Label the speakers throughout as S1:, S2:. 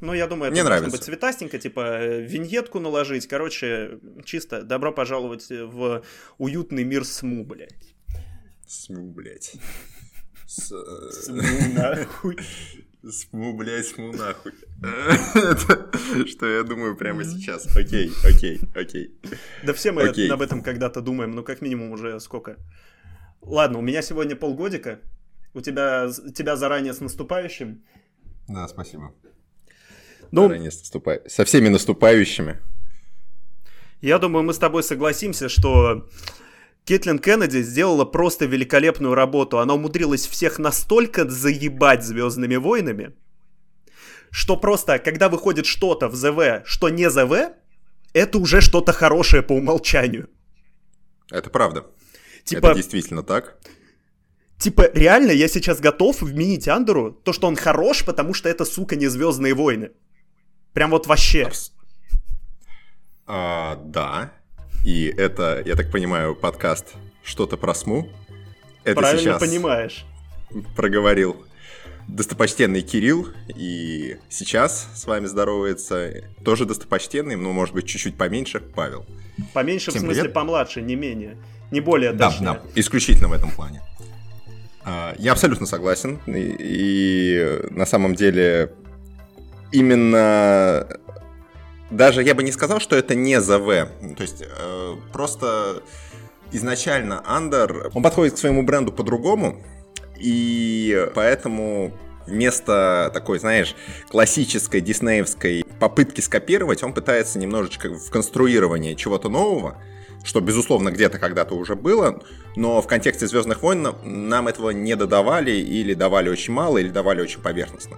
S1: Ну, я думаю, это
S2: Мне нравится.
S1: быть цветастенько, типа виньетку наложить. Короче, чисто добро пожаловать в уютный мир СМУ, блядь.
S2: Сму, блядь.
S1: СМУ, нахуй.
S2: Сму, блядь, сму нахуй. Это Что я думаю прямо сейчас. Окей, окей, окей.
S1: Да все мы об этом когда-то думаем, ну, как минимум уже сколько. Ладно, у меня сегодня полгодика. У тебя, тебя заранее с наступающим.
S2: Да, спасибо.
S1: Ну,
S2: Заранее с наступа- Со всеми наступающими.
S1: Я думаю, мы с тобой согласимся, что Кэтлин Кеннеди сделала просто великолепную работу. Она умудрилась всех настолько заебать Звездными войнами, что просто, когда выходит что-то в ЗВ, что не ЗВ, это уже что-то хорошее по умолчанию.
S2: Это правда.
S1: Типа,
S2: Это действительно так.
S1: Типа, реально, я сейчас готов вменить Андеру то, что он хорош, потому что это, сука, не Звездные войны. Прям вот вообще.
S2: Абс- А, да. И это, я так понимаю, подкаст «Что-то про СМУ». Это
S1: Правильно
S2: сейчас
S1: понимаешь.
S2: проговорил достопочтенный Кирилл. И сейчас с вами здоровается тоже достопочтенный, но, может быть, чуть-чуть поменьше, Павел.
S1: Поменьше, в
S2: Всем
S1: смысле,
S2: привет.
S1: помладше, не менее. Не более
S2: Да,
S1: точнее.
S2: да, исключительно в этом плане. А, Я абсолютно согласен. И, и на самом деле именно даже я бы не сказал, что это не ЗВ. То есть э, просто изначально Андер, он подходит к своему бренду по-другому, и поэтому вместо такой, знаешь, классической диснеевской попытки скопировать, он пытается немножечко в конструирование чего-то нового, что, безусловно, где-то когда-то уже было, но в контексте Звездных войн нам- этого не додавали, или давали очень мало, или давали очень поверхностно.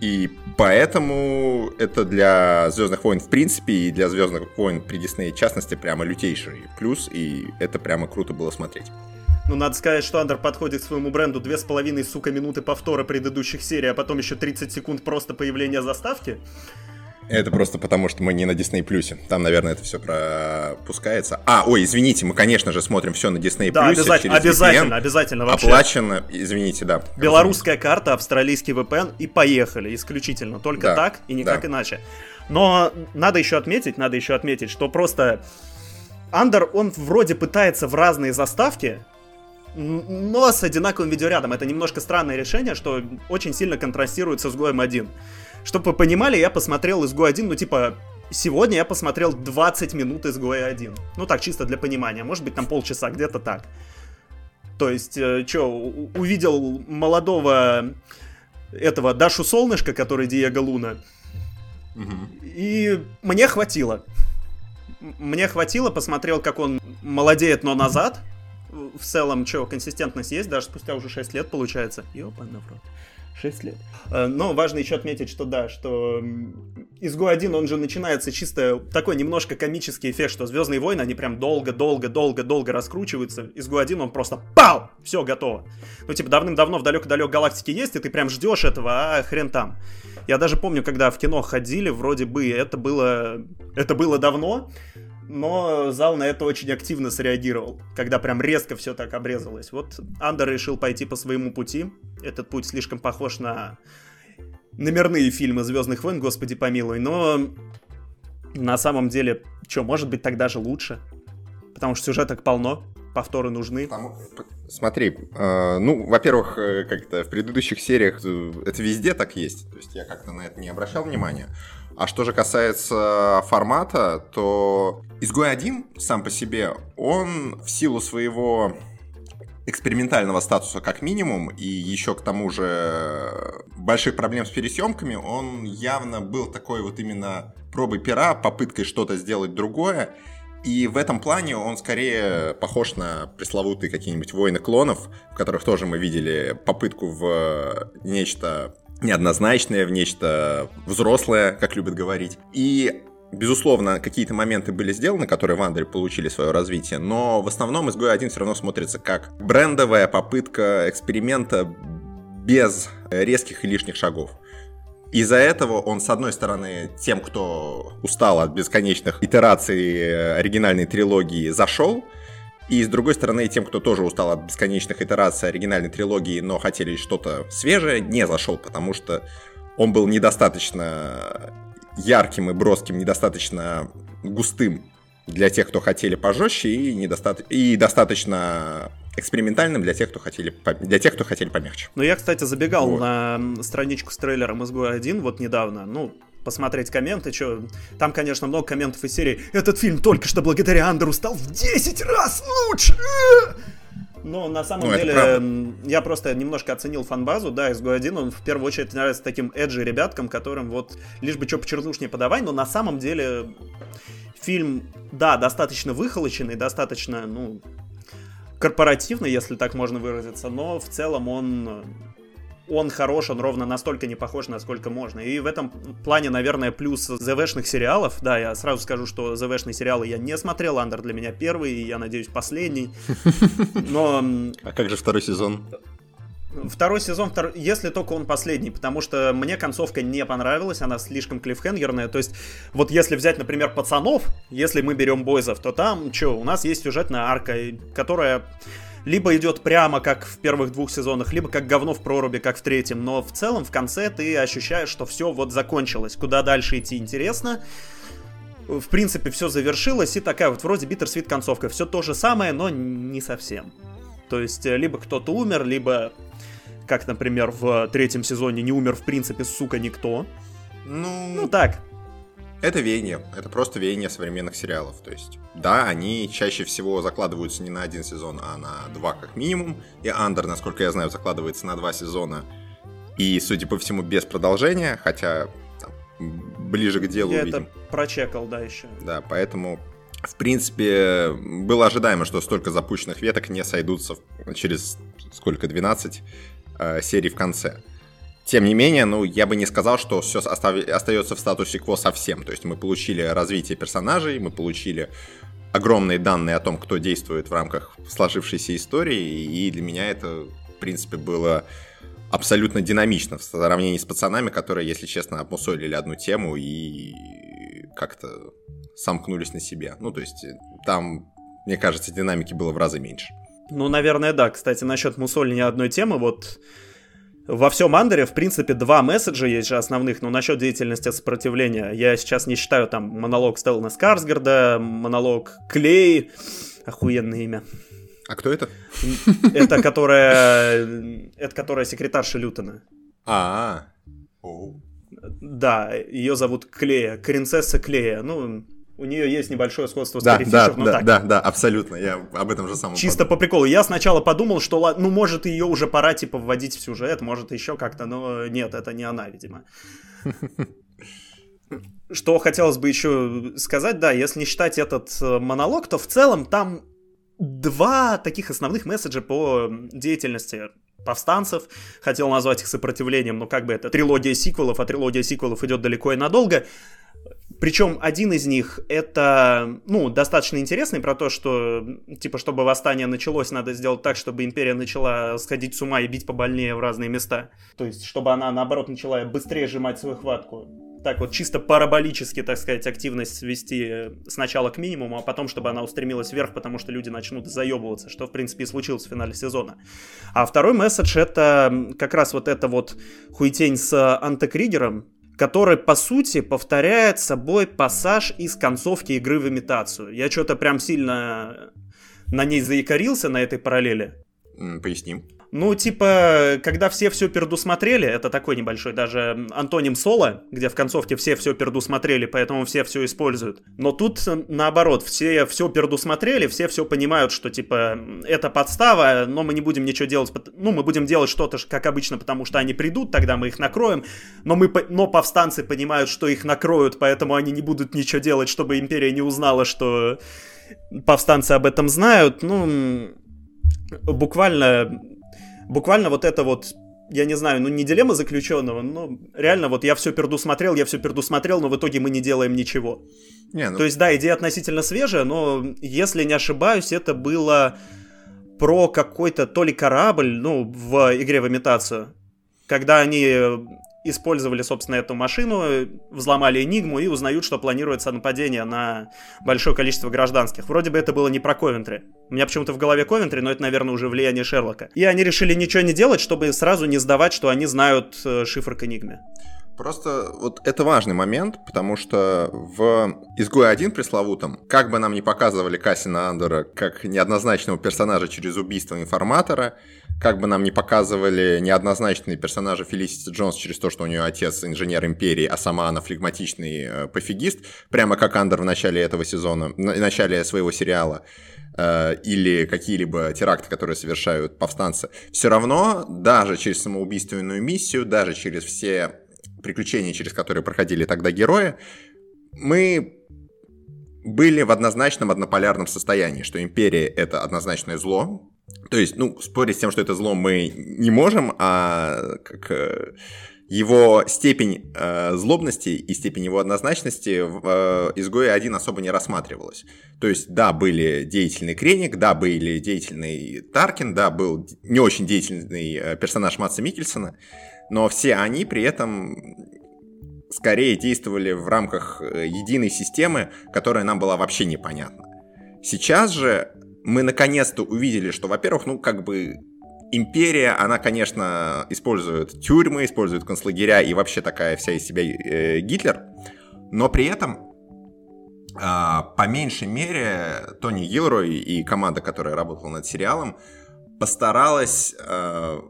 S2: И поэтому это для Звездных войн в принципе, и для Звездных войн при Диснее в частности, прямо лютейший плюс, и это прямо круто было смотреть.
S1: Ну, надо сказать, что Андер подходит к своему бренду две с половиной, сука, минуты повтора предыдущих серий, а потом еще 30 секунд просто появления заставки.
S2: Это просто потому, что мы не на Disney Плюсе. Там, наверное, это все пропускается. А, ой, извините, мы, конечно же, смотрим все на Disney
S1: Да, обязательно, обязательно,
S2: VPN.
S1: обязательно вообще.
S2: Оплачено, извините, да.
S1: Белорусская карта, австралийский VPN и поехали, исключительно. Только
S2: Да,
S1: так и никак
S2: да.
S1: иначе. Но надо еще отметить, надо еще отметить, что просто Андер, он вроде пытается в разные заставки, но с одинаковым видеорядом. Это немножко странное решение, что очень сильно контрастирует с изгоем 1. Чтобы вы понимали, я посмотрел изгой 1, ну типа, сегодня я посмотрел 20 минут изгоя 1. Ну так, чисто для понимания. Может быть, там полчаса, где-то так. То есть, что, увидел молодого этого Дашу Солнышко, который Диего Луна,
S2: Мгм.
S1: и мне хватило. Мне хватило, посмотрел, как он молодеет, но назад. В целом, что, консистентность есть, даже спустя уже 6 лет получается. Ёбана в рот. 6 лет. Э, Но важно еще отметить, что да, что изгой 1, он же начинается чисто такой немножко комический эффект, что Звездные войны, они прям долго-долго-долго-долго раскручиваются. Изгой 1, он просто пау! Все, готово. Ну, типа, давным-давно в далек-далек галактике есть, и ты прям ждешь этого, а хрен там. Я даже помню, когда в кино ходили, вроде бы это было, это было давно, но зал на это очень активно среагировал, когда прям резко все так обрезалось. Вот Андер решил пойти по своему пути. Этот путь слишком похож на номерные фильмы Звездных войн, господи помилуй, но на самом деле, что, может быть, тогда же лучше? Потому что сюжеток полно, повторы нужны.
S2: Смотри, э, ну, во-первых, э, как-то в предыдущих сериях э, это везде так есть, то есть я как-то на это не обращал внимания. А что же касается формата, то Изгой 1 сам по себе, он в силу своего экспериментального статуса как минимум, и еще к тому же больших проблем с пересъемками, он явно был такой вот именно пробой пера, попыткой что-то сделать другое, и в этом плане он скорее похож на пресловутые какие-нибудь войны клонов, в которых тоже мы видели попытку в нечто неоднозначное, в нечто взрослое, как любят говорить. И Безусловно, какие-то моменты были сделаны, которые в Андре получили свое развитие, но в основном изгой 1 все равно смотрится как брендовая попытка эксперимента без резких и лишних шагов. Из-за этого он, с одной стороны, тем, кто устал от бесконечных итераций оригинальной трилогии, зашел, И с другой стороны, тем, кто тоже устал от бесконечных итераций оригинальной трилогии, но хотели что-то свежее, не зашел, потому что он был недостаточно ярким и броским, недостаточно густым для тех, кто хотели пожестче, и, недоста... и достаточно экспериментальным для тех, кто хотели, для тех, кто хотели помягче.
S1: Ну, я, кстати, забегал вот. на страничку с трейлером «Изгой 1» вот недавно, ну, посмотреть комменты, что там, конечно, много комментов из серии «Этот фильм только что благодаря Андеру стал в 10 раз лучше!» Но на самом ну, деле я просто немножко оценил фанбазу, да, изгой один, он в первую очередь нравится таким эджи ребяткам, которым вот лишь бы что по не подавай, но на самом деле фильм, да, достаточно выхолоченный, достаточно, ну, корпоративный, если так можно выразиться, но в целом он он хорош, он ровно настолько не похож, насколько можно. И в этом плане, наверное, плюс ЗВшных сериалов. Да, я сразу скажу, что ЗВшные сериалы я не смотрел. Андер для меня первый, и я надеюсь, последний. Но...
S2: А как же второй сезон?
S1: Второй сезон, втор... если только он последний, потому что мне концовка не понравилась, она слишком клиффхенгерная. То есть, вот если взять, например, пацанов, если мы берем бойзов, то там, что, у нас есть сюжетная арка, которая либо идет прямо, как в первых двух сезонах, либо как говно в проруби, как в третьем. Но в целом, в конце ты ощущаешь, что все вот закончилось. Куда дальше идти интересно в принципе, все завершилось, и такая вот вроде битер-свит концовка. Все то же самое, но не совсем. То есть, э, либо кто-то умер, либо как, например, в третьем сезоне не умер, в принципе, сука, никто.
S2: Ну,
S1: ну так.
S2: Это веяние. Это просто веяние современных сериалов. То есть, да, они чаще всего закладываются не на один сезон, а на два как минимум. И Андер, насколько я знаю, закладывается на два сезона. И, судя по всему, без продолжения, хотя там, ближе к делу
S1: я
S2: увидим.
S1: это прочекал, да, еще.
S2: Да, поэтому в принципе, было ожидаемо, что столько запущенных веток не сойдутся через сколько, 12 э, серий в конце. Тем не менее, ну, я бы не сказал, что все остается в статусе кво совсем. То есть мы получили развитие персонажей, мы получили огромные данные о том, кто действует в рамках сложившейся истории, и для меня это, в принципе, было абсолютно динамично в сравнении с пацанами, которые, если честно, обмусолили одну тему и как-то сомкнулись на себе. Ну, то есть там, мне кажется, динамики было в разы меньше.
S1: Ну, наверное, да. Кстати, насчет мусоления одной темы, вот во всем Андере, в принципе, два месседжа есть же основных, но насчет деятельности сопротивления. Я сейчас не считаю там монолог Стеллана Скарсгарда, монолог Клей, охуенное имя.
S2: А кто это?
S1: Это которая, это которая секретарша Лютона.
S2: А,
S1: Да, ее зовут Клея, принцесса Клея. Ну, у нее есть небольшое сходство с
S2: да, Карри да, Фишер, но да, так. Да, да, абсолютно, я об этом же самом
S1: Чисто подумал. по приколу. Я сначала подумал, что, ну, может, ее уже пора, типа, вводить в сюжет, может, еще как-то, но нет, это не она, видимо. Что хотелось бы еще сказать, да, если не считать этот э, монолог, то в целом там два таких основных месседжа по деятельности повстанцев. Хотел назвать их сопротивлением, но как бы это трилогия сиквелов, а трилогия сиквелов идет далеко и надолго. Причем один из них это, ну, достаточно интересный про то, что, типа, чтобы восстание началось, надо сделать так, чтобы империя начала сходить с ума и бить побольнее в разные места. То есть, чтобы она, наоборот, начала быстрее сжимать свою хватку. Так вот, чисто параболически, так сказать, активность свести сначала к минимуму, а потом, чтобы она устремилась вверх, потому что люди начнут заебываться, что, в принципе, и случилось в финале сезона. А второй месседж — это как раз вот эта вот хуетень с антикригером, который, по сути, повторяет собой пассаж из концовки игры в имитацию. Я что-то прям сильно на ней заикарился, на этой параллели.
S2: Поясним.
S1: Ну, типа, когда все все предусмотрели, это такой небольшой даже антоним соло, где в концовке все все предусмотрели, поэтому все все используют. Но тут наоборот, все все предусмотрели, все все понимают, что типа это подстава, но мы не будем ничего делать, ну, мы будем делать что-то как обычно, потому что они придут, тогда мы их накроем, но мы, но повстанцы понимают, что их накроют, поэтому они не будут ничего делать, чтобы империя не узнала, что повстанцы об этом знают, ну, буквально буквально вот это вот я не знаю, ну не дилемма заключенного, но реально вот я все предусмотрел, я все предусмотрел, но в итоге мы не делаем ничего. Не, ну... То есть, да, идея относительно свежая, но если не ошибаюсь, это было про какой-то то ли корабль, ну, в игре в имитацию, когда они использовали, собственно, эту машину, взломали Энигму и узнают, что планируется нападение на большое количество гражданских. Вроде бы это было не про Ковентри. У меня почему-то в голове Ковентри, но это, наверное, уже влияние Шерлока. И они решили ничего не делать, чтобы сразу не сдавать, что они знают э, шифр к Энигме.
S2: Просто вот это важный момент, потому что в «Изгое один» пресловутом, как бы нам не показывали Кассина Андера как неоднозначного персонажа через убийство информатора, как бы нам не показывали неоднозначные персонажи Фелисити Джонс через то, что у нее отец инженер империи, а сама она флегматичный э, пофигист, прямо как Андер в начале этого сезона, в начале своего сериала, э, или какие-либо теракты, которые совершают повстанцы, все равно даже через самоубийственную миссию, даже через все приключения, через которые проходили тогда герои, мы были в однозначном однополярном состоянии, что империя — это однозначное зло. То есть, ну, спорить с тем, что это зло мы не можем, а как э, его степень э, злобности и степень его однозначности в э, изгое один особо не рассматривалась. То есть, да, были деятельный Креник, да, были деятельный Таркин, да, был не очень деятельный э, персонаж Матса Микельсона, но все они при этом скорее действовали в рамках э, единой системы, которая нам была вообще непонятна. Сейчас же мы наконец-то увидели, что, во-первых, ну, как бы империя, она, конечно, использует тюрьмы, использует концлагеря и вообще такая вся из себя э, Гитлер, но при этом э, по меньшей мере Тони Гилрой и команда, которая работала над сериалом, постаралась э,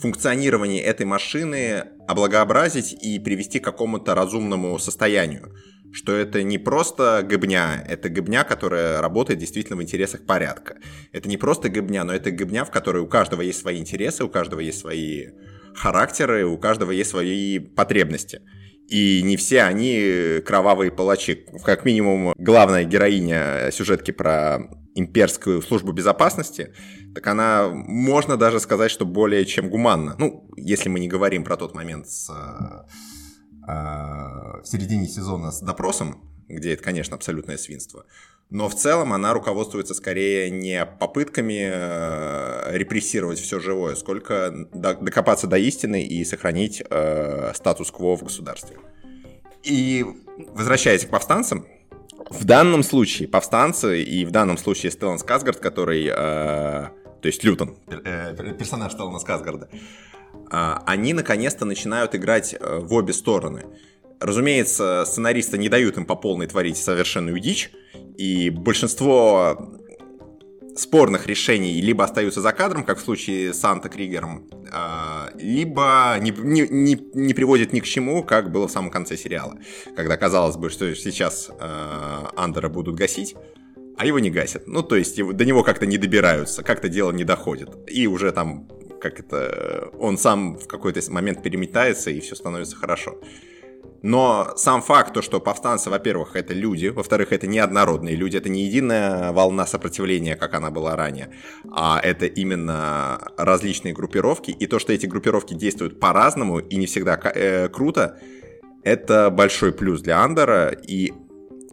S2: функционирование этой машины облагообразить и привести к какому-то разумному состоянию. Что это не просто гыбня, это гыбня, которая работает действительно в интересах порядка. Это не просто гыбня, но это гыбня, в которой у каждого есть свои интересы, у каждого есть свои характеры, у каждого есть свои потребности. И не все они кровавые палачи. Как минимум, главная героиня сюжетки про имперскую службу безопасности, так она, можно даже сказать, что более чем гуманна. Ну, если мы не говорим про тот момент с, э, в середине сезона с допросом, где это, конечно, абсолютное свинство. Но в целом она руководствуется скорее не попытками э, репрессировать все живое, сколько докопаться до истины и сохранить э, статус-кво в государстве. И возвращаясь к повстанцам, в данном случае повстанцы и в данном случае Стеллан Сказгард, который, э, то есть Лютон, э, персонаж Стеллана Сказгарда, э, они наконец-то начинают играть э, в обе стороны. Разумеется, сценаристы не дают им по полной творить совершенную дичь, и большинство спорных решений либо остаются за кадром, как в случае с Санта Кригером, а, либо не, не, не, не приводит ни к чему, как было в самом конце сериала. Когда казалось бы, что сейчас а, Андера будут гасить, а его не гасят. Ну, то есть до него как-то не добираются, как-то дело не доходит. И уже там, как это, он сам в какой-то момент переметается, и все становится хорошо. Но сам факт, то, что повстанцы, во-первых, это люди, во-вторых, это неоднородные люди, это не единая волна сопротивления, как она была ранее, а это именно различные группировки, и то, что эти группировки действуют по-разному и не всегда э, круто, это большой плюс для Андера, и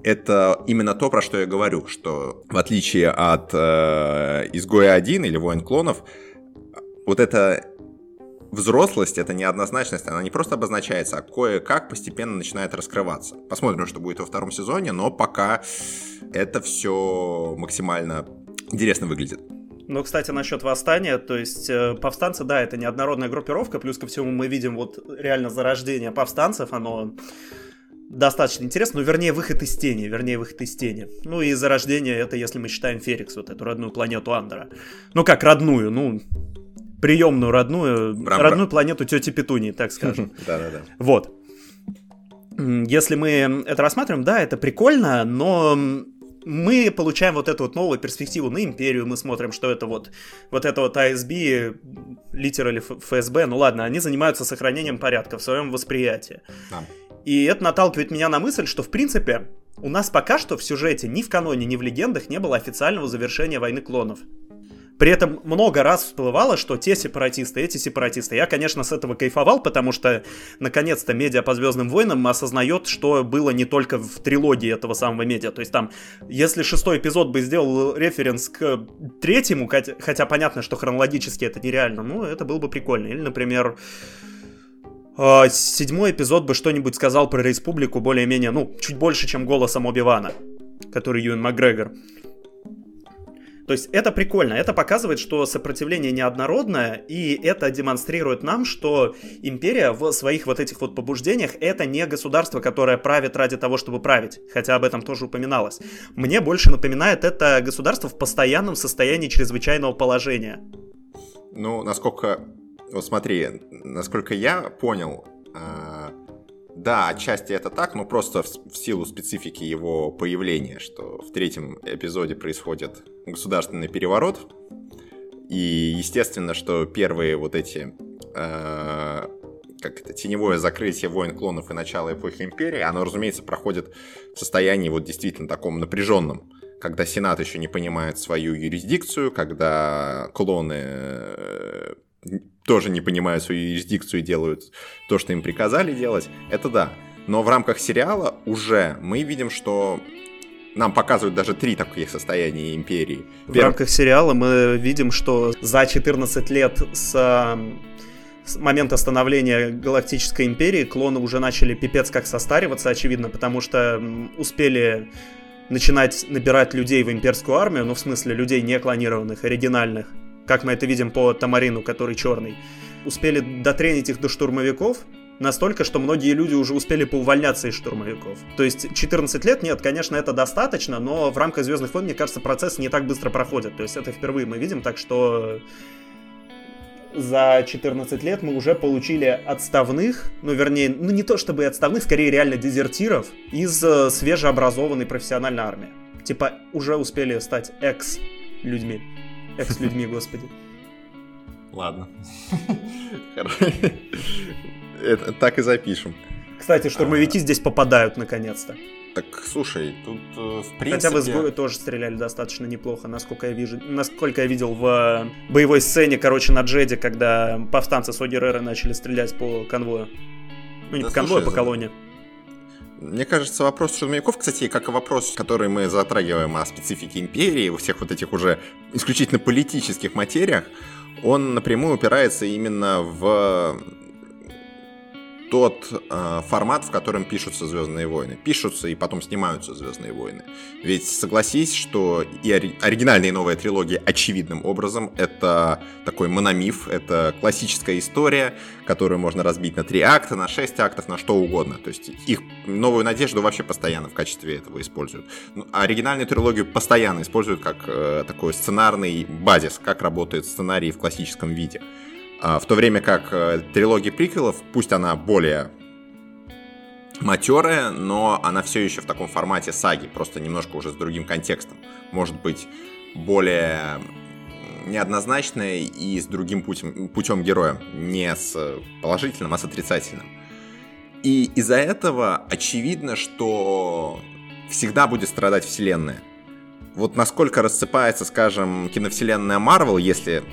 S2: это именно то, про что я говорю, что в отличие от э, Изгоя 1 или Воин клонов, вот это взрослость, это неоднозначность, она не просто обозначается, а кое-как постепенно начинает раскрываться. Посмотрим, что будет во втором сезоне, но пока это все максимально интересно выглядит.
S1: Ну, кстати, насчет восстания, то есть э, повстанцы, да, это неоднородная группировка, плюс ко всему мы видим вот реально зарождение повстанцев, оно достаточно интересно, ну, вернее, выход из тени, вернее, выход из тени. Ну, и зарождение, это если мы считаем Ферикс, вот эту родную планету Андера. Ну, как родную, ну, приемную родную, Брам-брам. родную планету тети Петунии, так скажем.
S2: Да-да-да.
S1: Вот. Если мы это рассматриваем, да, это прикольно, но мы получаем вот эту вот новую перспективу на империю, мы смотрим, что это вот, вот это вот АСБ, литер или ФСБ, ну ладно, они занимаются сохранением порядка в своем восприятии. Да. И это наталкивает меня на мысль, что в принципе у нас пока что в сюжете ни в каноне, ни в легендах не было официального завершения войны клонов. При этом много раз всплывало, что те сепаратисты, эти сепаратисты. Я, конечно, с этого кайфовал, потому что, наконец-то, медиа по Звездным войнам осознает, что было не только в трилогии этого самого медиа. То есть там, если шестой эпизод бы сделал референс к третьему, хотя, хотя понятно, что хронологически это нереально, ну, это было бы прикольно. Или, например, седьмой эпизод бы что-нибудь сказал про республику более-менее, ну, чуть больше, чем голосом Оби-Вана, который Юэн Макгрегор. То есть это прикольно, это показывает, что сопротивление неоднородное, и это демонстрирует нам, что империя в своих вот этих вот побуждениях это не государство, которое правит ради того, чтобы править, хотя об этом тоже упоминалось. Мне больше напоминает это государство в постоянном состоянии чрезвычайного положения.
S2: Ну, насколько... Вот смотри, насколько я понял, а, да, отчасти это так, но просто в, в силу специфики его появления, что в третьем эпизоде происходит государственный переворот. И естественно, что первые вот эти э, как это, теневое закрытие войн клонов и начало эпохи империи, оно, разумеется, проходит в состоянии вот действительно таком напряженном, когда Сенат еще не понимает свою юрисдикцию, когда клоны э, тоже не понимают свою юрисдикцию и делают то, что им приказали делать, это да. Но в рамках сериала уже мы видим, что нам показывают даже три таких состояния империи.
S1: В рамках сериала мы видим, что за 14 лет с, с момента становления Галактической империи клоны уже начали пипец как состариваться, очевидно, потому что успели начинать набирать людей в имперскую армию, ну, в смысле, людей не клонированных, оригинальных, как мы это видим по Тамарину, который черный. Успели дотренить их до штурмовиков, Настолько, что многие люди уже успели поувольняться из штурмовиков. То есть 14 лет, нет, конечно, это достаточно, но в рамках Звездных войн, мне кажется, процесс не так быстро проходит. То есть это впервые мы видим, так что за 14 лет мы уже получили отставных, ну, вернее, ну, не то чтобы отставных, скорее реально дезертиров из э, свежеобразованной профессиональной армии. Типа, уже успели стать экс-людьми. Экс-людьми, господи.
S2: Ладно. Это, так и запишем.
S1: Кстати, штурмовики а... здесь попадают наконец-то.
S2: Так, слушай, тут э, в принципе...
S1: Хотя в изгое тоже стреляли достаточно неплохо, насколько я вижу. Насколько я видел в боевой сцене, короче, на Джеде, когда повстанцы с Огерера начали стрелять по конвою. Ну, не да, по конвою, а по колонне.
S2: Мне кажется, вопрос штурмовиков, кстати, как и вопрос, который мы затрагиваем о специфике империи, во всех вот этих уже исключительно политических материях, он напрямую упирается именно в тот э, формат, в котором пишутся Звездные войны. Пишутся и потом снимаются Звездные войны. Ведь согласись, что и ори- оригинальная и новая трилогия очевидным образом это такой мономиф, это классическая история, которую можно разбить на три акта, на шесть актов, на что угодно. То есть их новую надежду вообще постоянно в качестве этого используют. Ну, а оригинальную трилогию постоянно используют как э, такой сценарный базис, как работает сценарий в классическом виде. А, в то время как э, трилогия приквелов, пусть она более матерая, но она все еще в таком формате саги, просто немножко уже с другим контекстом. Может быть, более неоднозначная и с другим путем, путем героя, не с положительным, а с отрицательным. И из-за этого очевидно, что всегда будет страдать вселенная. Вот насколько рассыпается, скажем, киновселенная Марвел, если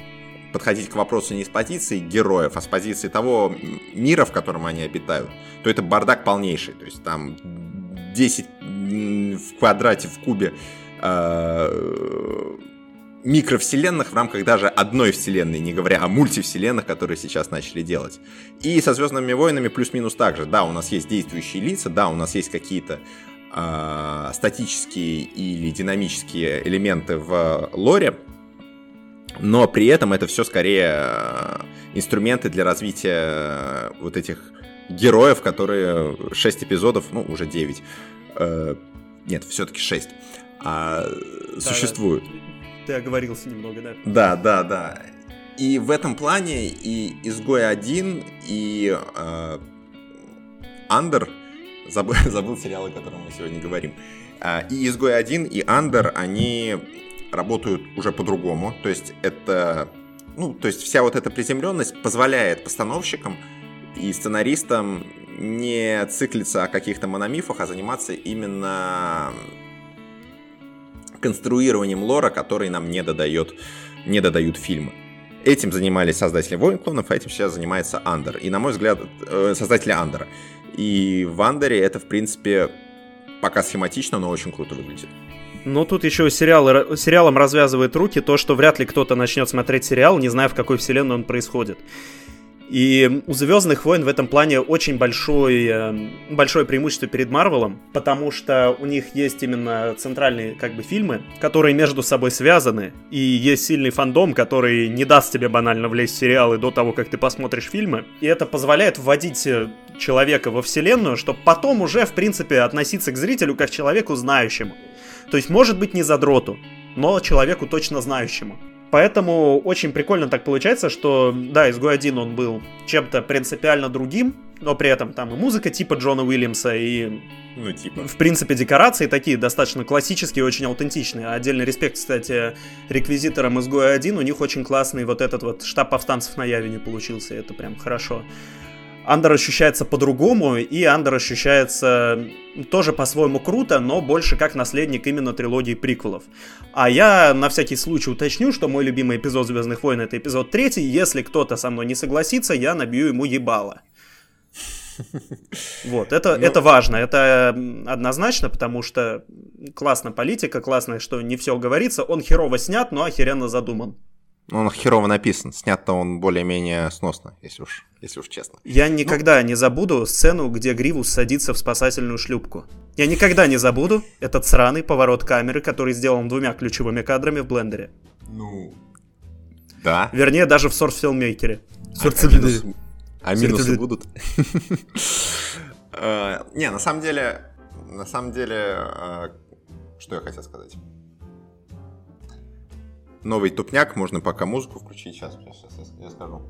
S2: подходить к вопросу не с позиции героев, а с позиции того мира, в котором они обитают, то это бардак полнейший. То есть там 10 в квадрате, в кубе э, микровселенных в рамках даже одной вселенной, не говоря о мультивселенных, которые сейчас начали делать. И со Звездными войнами плюс-минус так же. Да, у нас есть действующие лица, да, у нас есть какие-то э, статические или динамические элементы в лоре, но при этом это все скорее э, инструменты для развития э, вот этих героев, которые 6 эпизодов, ну, уже 9, э, нет, все-таки 6, а, да, существуют. Да.
S1: Ты оговорился немного, да?
S2: Да, да, да. И в этом плане и Изгой 1, и э, Андер, забыл, забыл сериал, о котором мы сегодня говорим, и Изгой 1, и Андер, они работают уже по-другому. То есть это, ну, то есть вся вот эта приземленность позволяет постановщикам и сценаристам не циклиться о каких-то мономифах, а заниматься именно конструированием лора, который нам не додает, не додают фильмы. Этим занимались создатели Войн клонов, а этим сейчас занимается Андер. И, на мой взгляд, э, создатели Андера. И в Андере это, в принципе, пока схематично, но очень круто выглядит.
S1: Но тут еще сериал, сериалом развязывает руки то, что вряд ли кто-то начнет смотреть сериал, не зная, в какой вселенной он происходит. И у Звездных войн в этом плане очень большой, э, большое преимущество перед Марвелом, потому что у них есть именно центральные как бы фильмы, которые между собой связаны, и есть сильный фандом, который не даст тебе банально влезть в сериалы до того, как ты посмотришь фильмы. И это позволяет вводить э, человека во вселенную, чтобы потом уже, в принципе, относиться к зрителю как к человеку знающему. То есть, может быть, не задроту, но человеку точно знающему. Поэтому очень прикольно так получается, что, да, изгой один он был чем-то принципиально другим, но при этом там и музыка типа Джона Уильямса, и,
S2: ну, типа.
S1: в принципе, декорации такие достаточно классические очень аутентичные. Отдельный респект, кстати, реквизиторам изгоя 1, у них очень классный вот этот вот штаб повстанцев на Явине получился, это прям хорошо. Андер ощущается по-другому, и Андер ощущается тоже по-своему круто, но больше как наследник именно трилогии приквелов. А я на всякий случай уточню, что мой любимый эпизод Звездных войн это эпизод третий. Если кто-то со мной не согласится, я набью ему ебало. Вот, это, ну... это важно, это однозначно, потому что классная политика, классно, что не все говорится, он херово снят, но охеренно задуман.
S2: Он херово написан, снят-то он более-менее сносно, если уж, если уж честно.
S1: Я ну, никогда ну... не забуду сцену, где Гривус садится в спасательную шлюпку. Я никогда не забуду этот сраный поворот камеры, который сделан двумя ключевыми кадрами в блендере.
S2: Ну, да.
S1: Вернее, даже в Source Filmmaker.
S2: А, минусы, а минусы будут? Э, не, на самом деле, на самом деле, э, что я хотел сказать? Новый тупняк, можно пока музыку включить. Сейчас, сейчас, я скажу.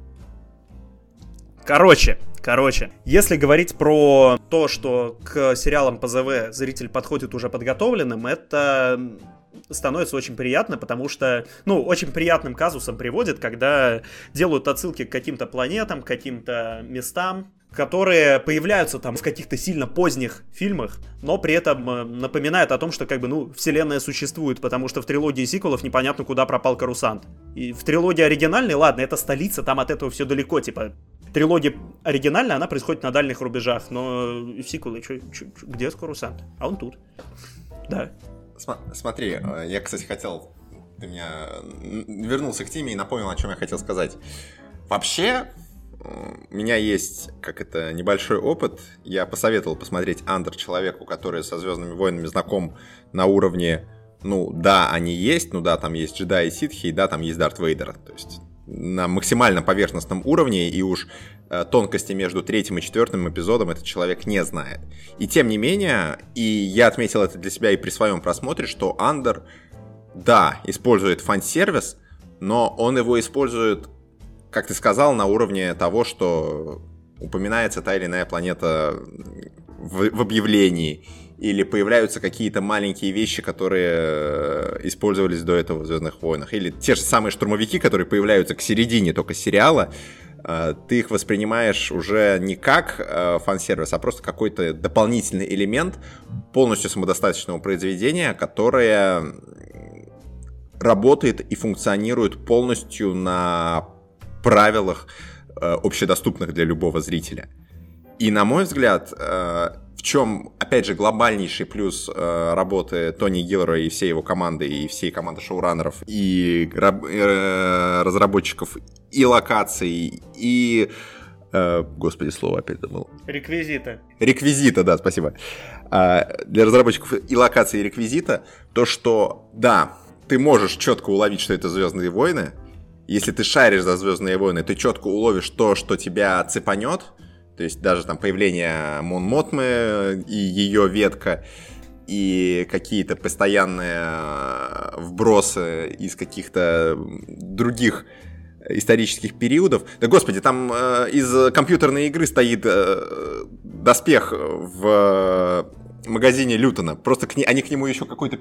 S1: Короче, короче, если говорить про то, что к сериалам по ЗВ зритель подходит уже подготовленным, это становится очень приятно, потому что, ну, очень приятным казусом приводит, когда делают отсылки к каким-то планетам, к каким-то местам, которые появляются там в каких-то сильно поздних фильмах, но при этом э, напоминают о том, что как бы, ну, вселенная существует, потому что в трилогии сиквелов непонятно, куда пропал Карусант. И в трилогии оригинальной, ладно, это столица, там от этого все далеко, типа, трилогия оригинальная, она происходит на дальних рубежах, но сиквелы, чё, чё, чё, где Карусант? А он тут. Да.
S2: Смотри, э, я, кстати, хотел, ты меня вернулся к теме и напомнил, о чем я хотел сказать. Вообще, у меня есть, как это, небольшой опыт. Я посоветовал посмотреть Андер человеку, который со Звездными войнами знаком на уровне, ну, да, они есть, ну да, там есть джедаи и ситхи, и да, там есть Дарт Вейдер. То есть на максимально поверхностном уровне, и уж э, тонкости между третьим и четвертым эпизодом этот человек не знает. И тем не менее, и я отметил это для себя и при своем просмотре, что Андер, да, использует фан-сервис, но он его использует как ты сказал, на уровне того, что упоминается та или иная планета в, в объявлении, или появляются какие-то маленькие вещи, которые э, использовались до этого в Звездных войнах, или те же самые штурмовики, которые появляются к середине только сериала, э, ты их воспринимаешь уже не как э, фан-сервис, а просто какой-то дополнительный элемент полностью самодостаточного произведения, которое работает и функционирует полностью на правилах, э, общедоступных для любого зрителя. И, на мой взгляд, э, в чем, опять же, глобальнейший плюс э, работы Тони Гиллера и всей его команды, и всей команды шоураннеров, и разработчиков, и локаций, и... Господи, слово опять забыл.
S1: Реквизита.
S2: Реквизита, да, спасибо. Для разработчиков и локаций, и реквизита, то, что, да, ты можешь четко уловить, что это Звездные войны, если ты шаришь за Звездные войны, ты четко уловишь то, что тебя цепанет. То есть даже там появление Мон Мотмы и ее ветка, и какие-то постоянные э, вбросы из каких-то других исторических периодов. Да господи, там э, из компьютерной игры стоит э, доспех в магазине Лютона. Просто к не, они к нему еще какой-то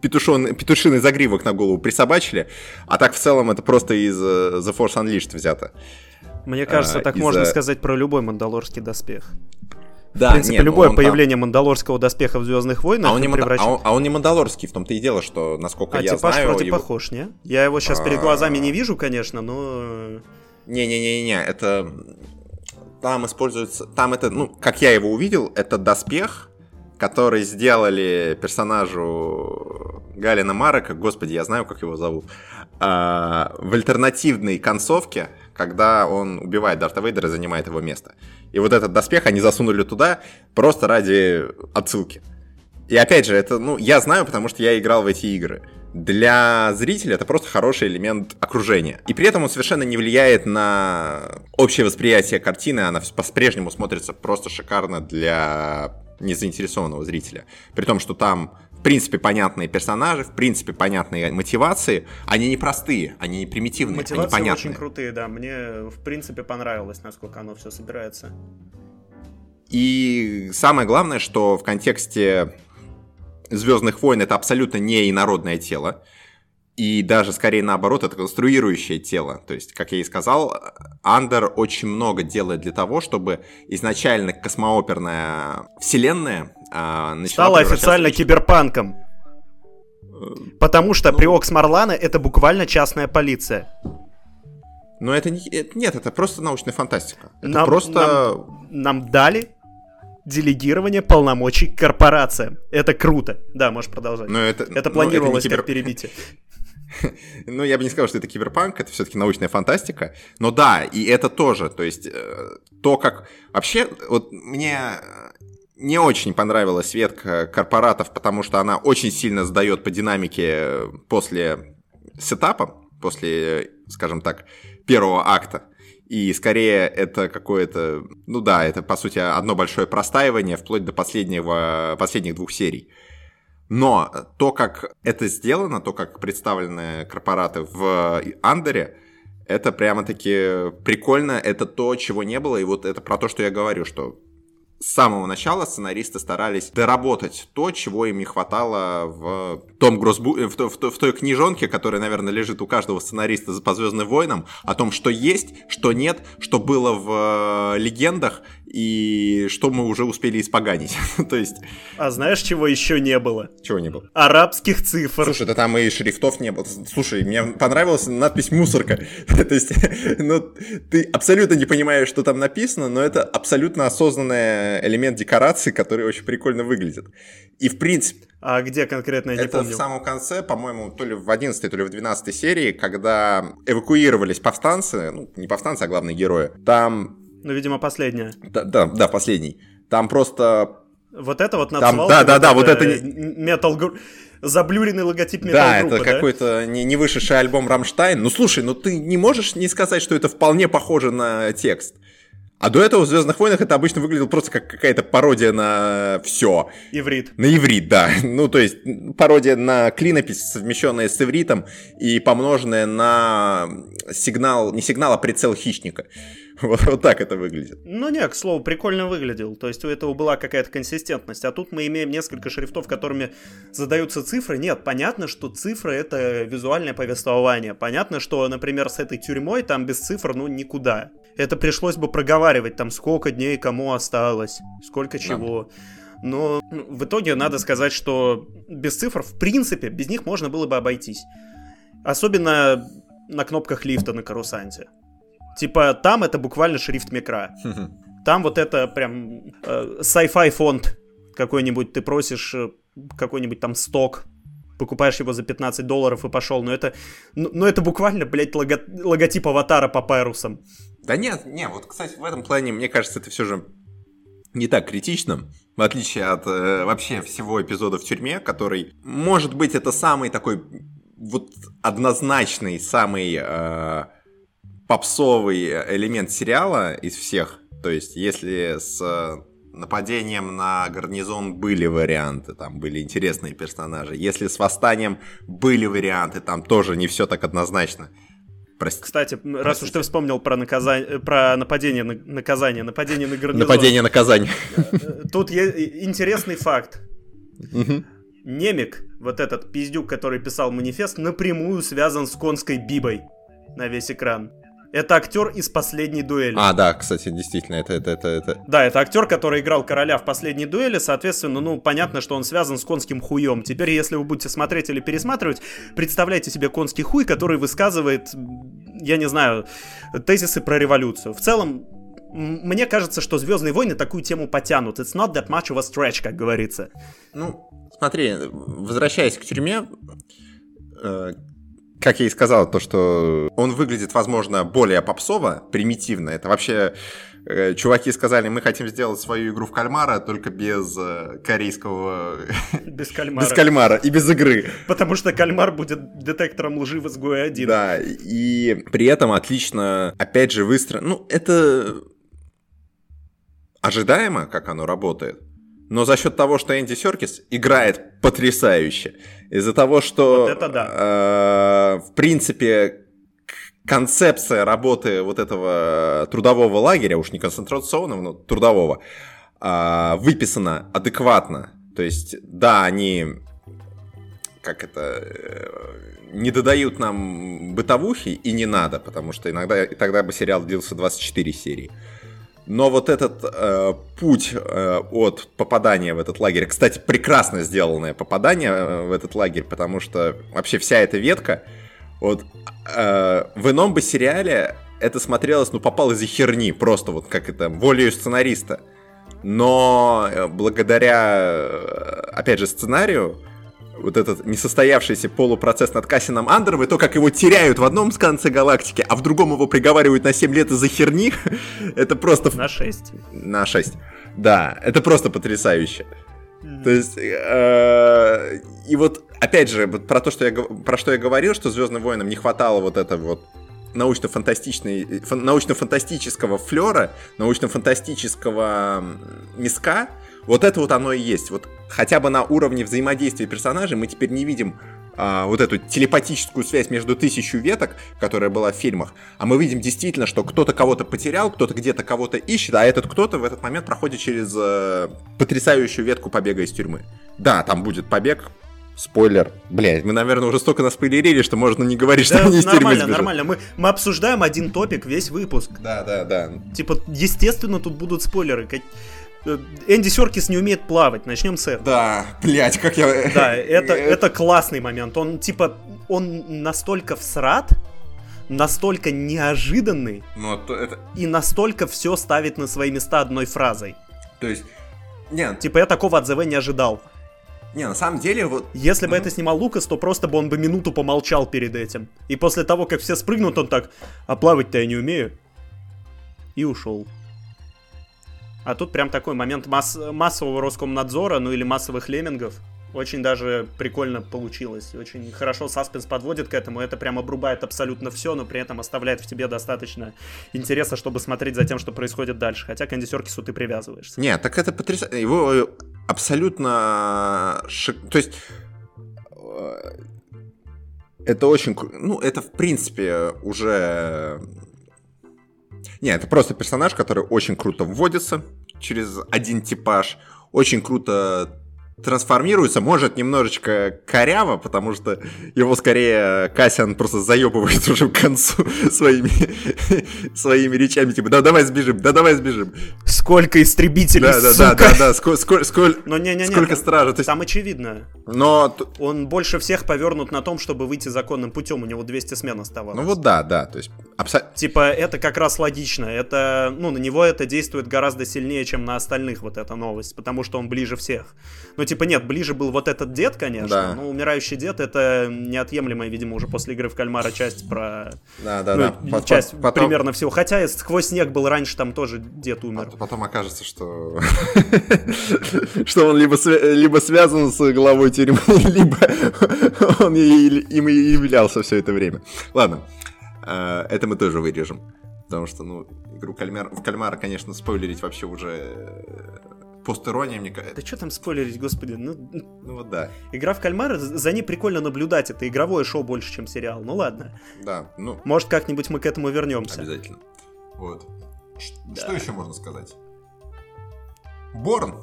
S2: петушон, петушиный загривок на голову присобачили, а так в целом это просто из uh, The Force Unleashed взято.
S1: Мне кажется, а, так можно сказать про любой мандалорский доспех.
S2: Да,
S1: в принципе, нет, любое появление там... мандалорского доспеха в Звездных войнах
S2: а он, не превращ... а, он, а он не мандалорский, в том-то и дело, что, насколько а, я
S1: типаж
S2: знаю...
S1: вроде его... похож, не? Я его сейчас перед глазами не вижу, конечно, но...
S2: Не-не-не-не, это... Там используется... Там это, ну, как я его увидел, это доспех, который сделали персонажу Галина Марека, господи, я знаю, как его зовут, а, в альтернативной концовке, когда он убивает Дарта Вейдера и занимает его место. И вот этот доспех они засунули туда просто ради отсылки. И опять же, это, ну, я знаю, потому что я играл в эти игры. Для зрителя это просто хороший элемент окружения. И при этом он совершенно не влияет на общее восприятие картины, она по-прежнему смотрится просто шикарно для незаинтересованного зрителя. При том, что там в принципе понятные персонажи, в принципе понятные мотивации, они не простые, они не примитивные,
S1: Мотивации
S2: они понятные.
S1: очень крутые, да. Мне в принципе понравилось, насколько оно все собирается.
S2: И самое главное, что в контексте Звездных войн это абсолютно не инородное тело. И даже скорее наоборот, это конструирующее тело. То есть, как я и сказал, Андер очень много делает для того, чтобы изначально космооперная вселенная э, начала
S1: Стала официально киберпанком. Потому что ну, Приокс Марлана это буквально частная полиция.
S2: Но это не... Это, нет, это просто научная фантастика. Это
S1: нам,
S2: просто...
S1: Нам, нам дали делегирование полномочий корпорациям. Это круто. Да, можешь продолжать.
S2: Но это,
S1: это планировалось это кибер... как перебитие.
S2: Ну, я бы не сказал, что это киберпанк, это все-таки научная фантастика. Но да, и это тоже. То есть, э, то, как... Вообще, вот мне не очень понравилась ветка корпоратов, потому что она очень сильно сдает по динамике после сетапа, после, скажем так, первого акта. И скорее это какое-то, ну да, это по сути одно большое простаивание вплоть до последнего, последних двух серий. Но то, как это сделано, то, как представлены корпораты в Андере, это прямо-таки прикольно, это то, чего не было, и вот это про то, что я говорю, что с самого начала сценаристы старались доработать то, чего им не хватало в том гроссбу... в, в, в той книжонке, которая, наверное, лежит у каждого сценариста по Звездным войнам, о том, что есть, что нет, что было в э, легендах и что мы уже успели испоганить. То есть...
S1: А знаешь, чего еще не было?
S2: Чего не было?
S1: Арабских цифр.
S2: Слушай, да там и шрифтов не было. Слушай, мне понравилась надпись «мусорка». То есть, ну, ты абсолютно не понимаешь, что там написано, но это абсолютно осознанный элемент декорации, который очень прикольно выглядит. И в принципе...
S1: А где конкретно, я не
S2: это
S1: помню.
S2: в самом конце, по-моему, то ли в 11 то ли в 12 серии, когда эвакуировались повстанцы, ну, не повстанцы, а главные герои, там
S1: ну, видимо, последняя.
S2: Да, да, да, последний. Там просто...
S1: Вот это вот
S2: Там, да, да, да, вот это...
S1: Метал заблюренный логотип Metal
S2: Да, это да? какой-то не, не вышедший альбом Рамштайн. Ну, слушай, ну ты не можешь не сказать, что это вполне похоже на текст. А до этого в Звездных войнах это обычно выглядело просто как какая-то пародия на все.
S1: Иврит.
S2: На иврит, да. Ну, то есть пародия на клинопись, совмещенная с ивритом и помноженная на сигнал, не сигнал, а прицел хищника. Вот, вот так это выглядит.
S1: Ну не, к слову, прикольно выглядел. То есть у этого была какая-то консистентность. А тут мы имеем несколько шрифтов, которыми задаются цифры. Нет, понятно, что цифры это визуальное повествование. Понятно, что, например, с этой тюрьмой там без цифр ну никуда. Это пришлось бы проговаривать там сколько дней кому осталось, сколько чего. Но ну, в итоге надо сказать, что без цифр, в принципе, без них можно было бы обойтись. Особенно на кнопках лифта на карусанте. Типа там это буквально шрифт микра. Там вот это прям э, sci-fi фонд какой-нибудь, ты просишь э, какой-нибудь там сток, покупаешь его за 15 долларов и пошел. Но это, ну, ну это буквально, блядь, лого, логотип аватара по пайрусам.
S2: Да нет, не, вот, кстати, в этом плане, мне кажется, это все же не так критично, в отличие от э, вообще всего эпизода в тюрьме, который, может быть, это самый такой вот однозначный, самый э, попсовый элемент сериала из всех. То есть, если с э, нападением на гарнизон были варианты, там были интересные персонажи. Если с восстанием были варианты, там тоже не все так однозначно.
S1: Прости. Кстати, Простите. раз уж ты вспомнил про, наказание, про нападение на наказание, нападение на гарнизон.
S2: Нападение наказание.
S1: Э, тут интересный факт. Немик, вот этот пиздюк, который писал манифест, напрямую связан с конской бибой на весь экран. Это актер из последней дуэли.
S2: А, да, кстати, действительно, это, это, это, это.
S1: Да, это актер, который играл короля в последней дуэли. Соответственно, ну, понятно, что он связан с конским хуем. Теперь, если вы будете смотреть или пересматривать, представляйте себе конский хуй, который высказывает, я не знаю, тезисы про революцию. В целом, мне кажется, что Звездные войны такую тему потянут. It's not that much of a stretch, как говорится.
S2: Ну, смотри, возвращаясь к тюрьме, э, как я и сказал, то, что он выглядит, возможно, более попсово, примитивно. Это вообще э, чуваки сказали, мы хотим сделать свою игру в кальмара, только без э, корейского...
S1: Без кальмара.
S2: Без кальмара и без игры.
S1: Потому что кальмар будет детектором лжи в изгое 1.
S2: Да, и при этом отлично, опять же, выстроен... Ну, это ожидаемо, как оно работает. Но за счет того, что Энди Серкис играет потрясающе, из-за того, что,
S1: вот это да.
S2: э, в принципе, концепция работы вот этого трудового лагеря, уж не концентрационного, но трудового, э, выписана адекватно. То есть, да, они как это э, не додают нам бытовухи и не надо, потому что иногда и тогда бы сериал длился 24 серии. Но вот этот э, путь э, от попадания в этот лагерь, кстати, прекрасно сделанное попадание э, в этот лагерь, потому что вообще вся эта ветка, вот э, в ином бы сериале это смотрелось, ну, попало из-за херни, просто вот как это, волею сценариста. Но э, благодаря, э, опять же, сценарию, вот этот несостоявшийся полупроцесс над Кассином Андером, и то, как его теряют в одном конце галактики, а в другом его приговаривают на 7 лет из-за херни, это просто...
S1: На 6.
S2: На 6. Да, это просто потрясающе. То есть, э, и вот, опять же, про то, что я, про что я говорил, что Звездным войнам не хватало вот этого вот научно-фантастичной, научно-фантастического флера, научно-фантастического миска, вот это вот оно и есть. Вот хотя бы на уровне взаимодействия персонажей мы теперь не видим а, вот эту телепатическую связь между тысячу веток, которая была в фильмах, а мы видим действительно, что кто-то кого-то потерял, кто-то где-то кого-то ищет, а этот кто-то в этот момент проходит через э, потрясающую ветку побега из тюрьмы. Да, там будет побег, Спойлер. Блять, мы, наверное, уже столько наспойлерили, что можно не говорить,
S1: да,
S2: что они из Нормально,
S1: нормально. Мы, мы обсуждаем один топик весь выпуск.
S2: Да, да, да.
S1: Типа, естественно, тут будут спойлеры. Э, Энди Серкис не умеет плавать, начнем с этого.
S2: Да, блять, как я...
S1: Да, это, это классный момент. Он, типа, он настолько всрат, настолько неожиданный,
S2: Но то это...
S1: и настолько все ставит на свои места одной фразой.
S2: То есть... Нет.
S1: Типа, я такого от ЗВ не ожидал.
S2: Не, на самом деле вот...
S1: Если mm-hmm. бы это снимал Лукас, то просто бы он бы минуту помолчал перед этим. И после того, как все спрыгнут, он так, а плавать-то я не умею. И ушел. А тут прям такой момент масс- массового Роскомнадзора, ну или массовых леммингов. Очень даже прикольно получилось. Очень хорошо саспенс подводит к этому. Это прям обрубает абсолютно все, но при этом оставляет в тебе достаточно интереса, чтобы смотреть за тем, что происходит дальше. Хотя к Энди ты привязываешься.
S2: Нет, так это потрясающе. Его э, абсолютно... Шик... То есть... Э, это очень... Ну, это в принципе уже не, это просто персонаж, который очень круто вводится через один типаж, очень круто трансформируется, может немножечко коряво, потому что его скорее Кассиан просто заебывает уже к концу своими, своими речами, типа, да давай сбежим, да давай сбежим.
S1: Сколько истребителей,
S2: Да, да, да, да, да, сколь, сколь, сколь,
S1: Но не, не, не,
S2: сколько стражей.
S1: Есть... Там очевидно.
S2: Но...
S1: Он больше всех повернут на том, чтобы выйти законным путем, у него 200 смен оставалось.
S2: Ну вот да, да, то есть...
S1: Абсо... Типа, это как раз логично, это, ну, на него это действует гораздо сильнее, чем на остальных, вот эта новость, потому что он ближе всех. Ну, типа, нет, ближе был вот этот дед, конечно, да. но умирающий дед это неотъемлемая, видимо, уже после игры в кальмара часть про...
S2: Да, да,
S1: ну,
S2: да.
S1: Часть потом... примерно всего. Хотя сквозь снег был раньше, там тоже дед умер.
S2: Потом окажется, что... что он либо, либо связан с главой тюрьмы, либо он им и являлся все это время. Ладно, э, это мы тоже вырежем. Потому что, ну, игру кальмар... в кальмара, конечно, спойлерить вообще уже э, постерония, мне кажется.
S1: Да что там спойлерить, господи, ну...
S2: Ну вот да.
S1: Игра в кальмара, за ней прикольно наблюдать, это игровое шоу больше, чем сериал, ну ладно.
S2: Да, ну...
S1: Может, как-нибудь мы к этому вернемся.
S2: Обязательно. Вот. Да. Что еще можно сказать? Борн.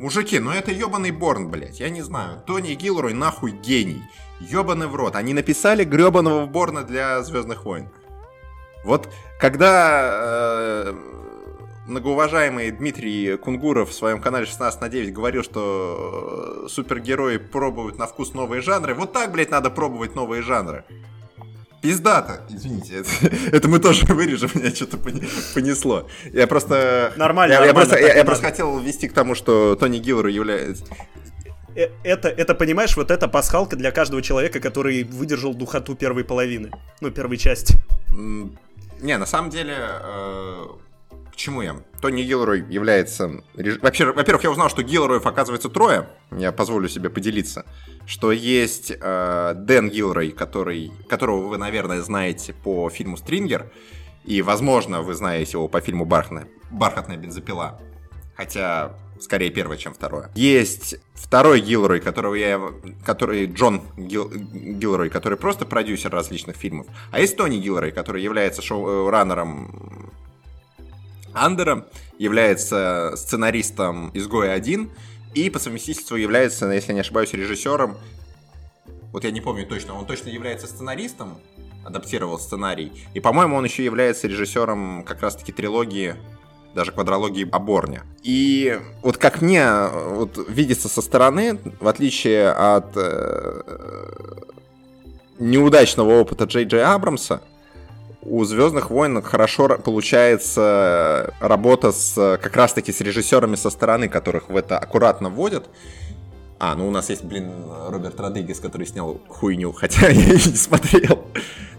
S2: Мужики, ну это ебаный Борн, блядь. Я не знаю. Тони Гилрой нахуй гений. Ебаный в рот. Они написали гребаного Борна для Звездных войн. Вот когда э, многоуважаемый Дмитрий Кунгуров в своем канале 16 на 9 говорил, что э, супергерои пробуют на вкус новые жанры, вот так, блядь, надо пробовать новые жанры. Пиздата, извините, это, это мы тоже вырежем, меня что-то понесло. Я просто...
S1: Нормально,
S2: я,
S1: нормально.
S2: Я просто, я, я просто хотел ввести к тому, что Тони Гиллер является...
S1: э, это, это, понимаешь, вот это пасхалка для каждого человека, который выдержал духоту первой половины, ну, первой части.
S2: Не, на самом деле, э, к чему я? Тони Гилрой является... Вообще, во-первых, я узнал, что Гилроев, оказывается, трое. Я позволю себе поделиться. Что есть э, Дэн Гилрой, который, которого вы, наверное, знаете по фильму «Стрингер». И, возможно, вы знаете его по фильму «Бархатная, «Бархатная бензопила». Хотя скорее первое, чем второе. Есть второй Гилрой, которого я, который Джон Гил, Гилрой, который просто продюсер различных фильмов. А есть Тони Гилрой, который является шоураннером Андера, является сценаристом «Изгоя 1» и по совместительству является, если не ошибаюсь, режиссером. Вот я не помню точно, он точно является сценаристом, адаптировал сценарий. И, по-моему, он еще является режиссером как раз-таки трилогии даже квадрологии о Борне. И вот как мне вот, видится со стороны, в отличие от э, неудачного опыта Джей Джей Абрамса, у Звездных войн хорошо получается работа с как раз-таки с режиссерами со стороны, которых в это аккуратно вводят. А, ну у нас есть, блин, Роберт Родригес, который снял хуйню, хотя я ее не смотрел.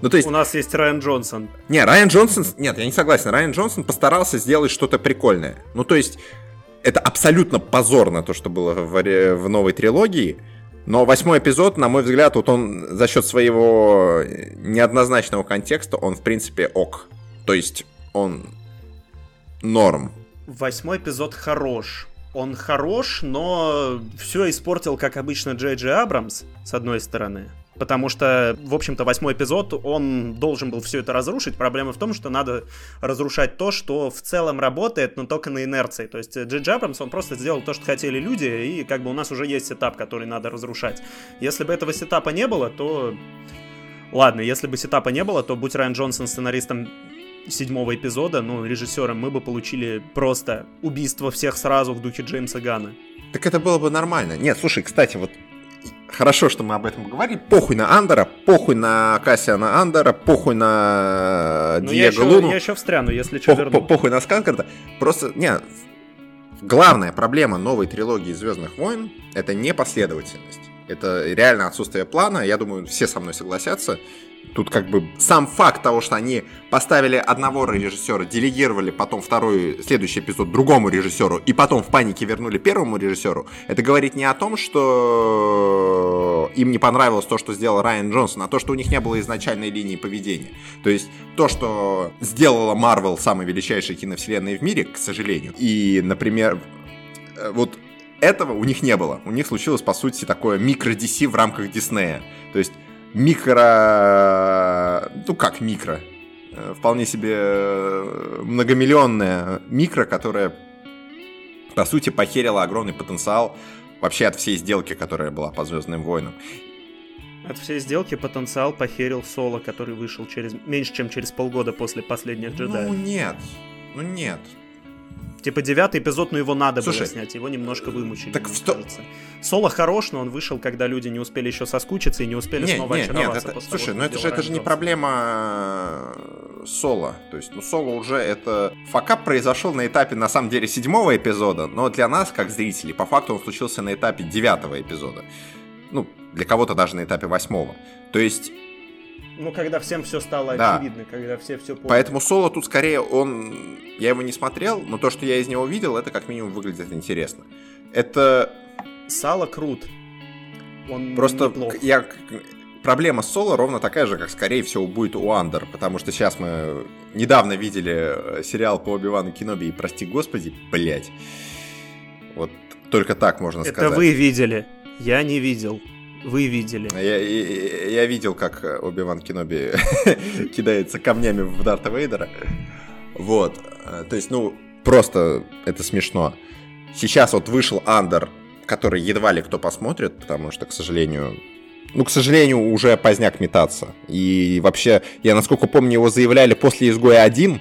S1: Ну, то есть... У нас есть Райан Джонсон.
S2: Не, Райан Джонсон... Нет, я не согласен. Райан Джонсон постарался сделать что-то прикольное. Ну, то есть, это абсолютно позорно, то, что было в, в новой трилогии. Но восьмой эпизод, на мой взгляд, вот он за счет своего неоднозначного контекста, он, в принципе, ок. То есть, он норм.
S1: Восьмой эпизод хорош он хорош, но все испортил, как обычно, Джей Джей Абрамс, с одной стороны. Потому что, в общем-то, восьмой эпизод, он должен был все это разрушить. Проблема в том, что надо разрушать то, что в целом работает, но только на инерции. То есть Джей Джей Абрамс, он просто сделал то, что хотели люди, и как бы у нас уже есть сетап, который надо разрушать. Если бы этого сетапа не было, то... Ладно, если бы сетапа не было, то будь Райан Джонсон сценаристом седьмого эпизода, ну, режиссером, мы бы получили просто убийство всех сразу в духе Джеймса Гана.
S2: Так это было бы нормально. Нет, слушай, кстати, вот хорошо, что мы об этом говорили. Похуй на Андера, похуй на Кассиана Андера, похуй на ну, Диего я Луну.
S1: Я еще встряну, если что,
S2: Пох, верну. Похуй на Сканкарда. Просто, не, главная проблема новой трилогии Звездных войн это непоследовательность. Это реально отсутствие плана. Я думаю, все со мной согласятся. Тут как бы сам факт того, что они поставили одного режиссера, делегировали потом второй, следующий эпизод другому режиссеру, и потом в панике вернули первому режиссеру, это говорит не о том, что им не понравилось то, что сделал Райан Джонсон, а то, что у них не было изначальной линии поведения. То есть то, что сделала Марвел самой величайшей киновселенной в мире, к сожалению. И, например, э, вот этого у них не было. У них случилось, по сути, такое микро-DC в рамках Диснея. То есть микро... Ну как микро? Э, вполне себе э, многомиллионная микро, которая, по сути, похерила огромный потенциал вообще от всей сделки, которая была по Звездным войнам.
S1: От всей сделки потенциал похерил Соло, который вышел через меньше, чем через полгода после последних джедаев.
S2: Ну нет, ну нет.
S1: Типа девятый эпизод, но его надо Слушай, было снять, его немножко вымучили, так сто... кажется. Соло хорош, но он вышел, когда люди не успели еще соскучиться и не успели не, снова не, очароваться.
S2: Нет, это, слушай, того, ну это же, это же не проблема э, Соло. То есть, ну Соло уже это... Факап произошел на этапе, на самом деле, седьмого эпизода, но для нас, как зрителей, по факту он случился на этапе девятого эпизода. Ну, для кого-то даже на этапе восьмого. То есть
S1: ну, когда всем все стало да. очевидно, когда все все
S2: поняли. Поэтому Соло тут скорее он... Я его не смотрел, но то, что я из него видел, это как минимум выглядит интересно. Это...
S1: Сало крут. Он
S2: Просто неплох. я... Проблема с Соло ровно такая же, как, скорее всего, будет у Андер, потому что сейчас мы недавно видели э, сериал по Оби-Вану Кеноби, и, прости господи, блять. Вот только так можно
S1: это
S2: сказать.
S1: Это вы видели, я не видел. Вы видели.
S2: Я, я, я видел, как Оби-Ван Кеноби кидается камнями в Дарта Вейдера. Вот. То есть, ну, просто это смешно. Сейчас вот вышел Андер, который едва ли кто посмотрит, потому что, к сожалению, ну, к сожалению, уже поздняк метаться. И вообще, я насколько помню, его заявляли после изгоя 1,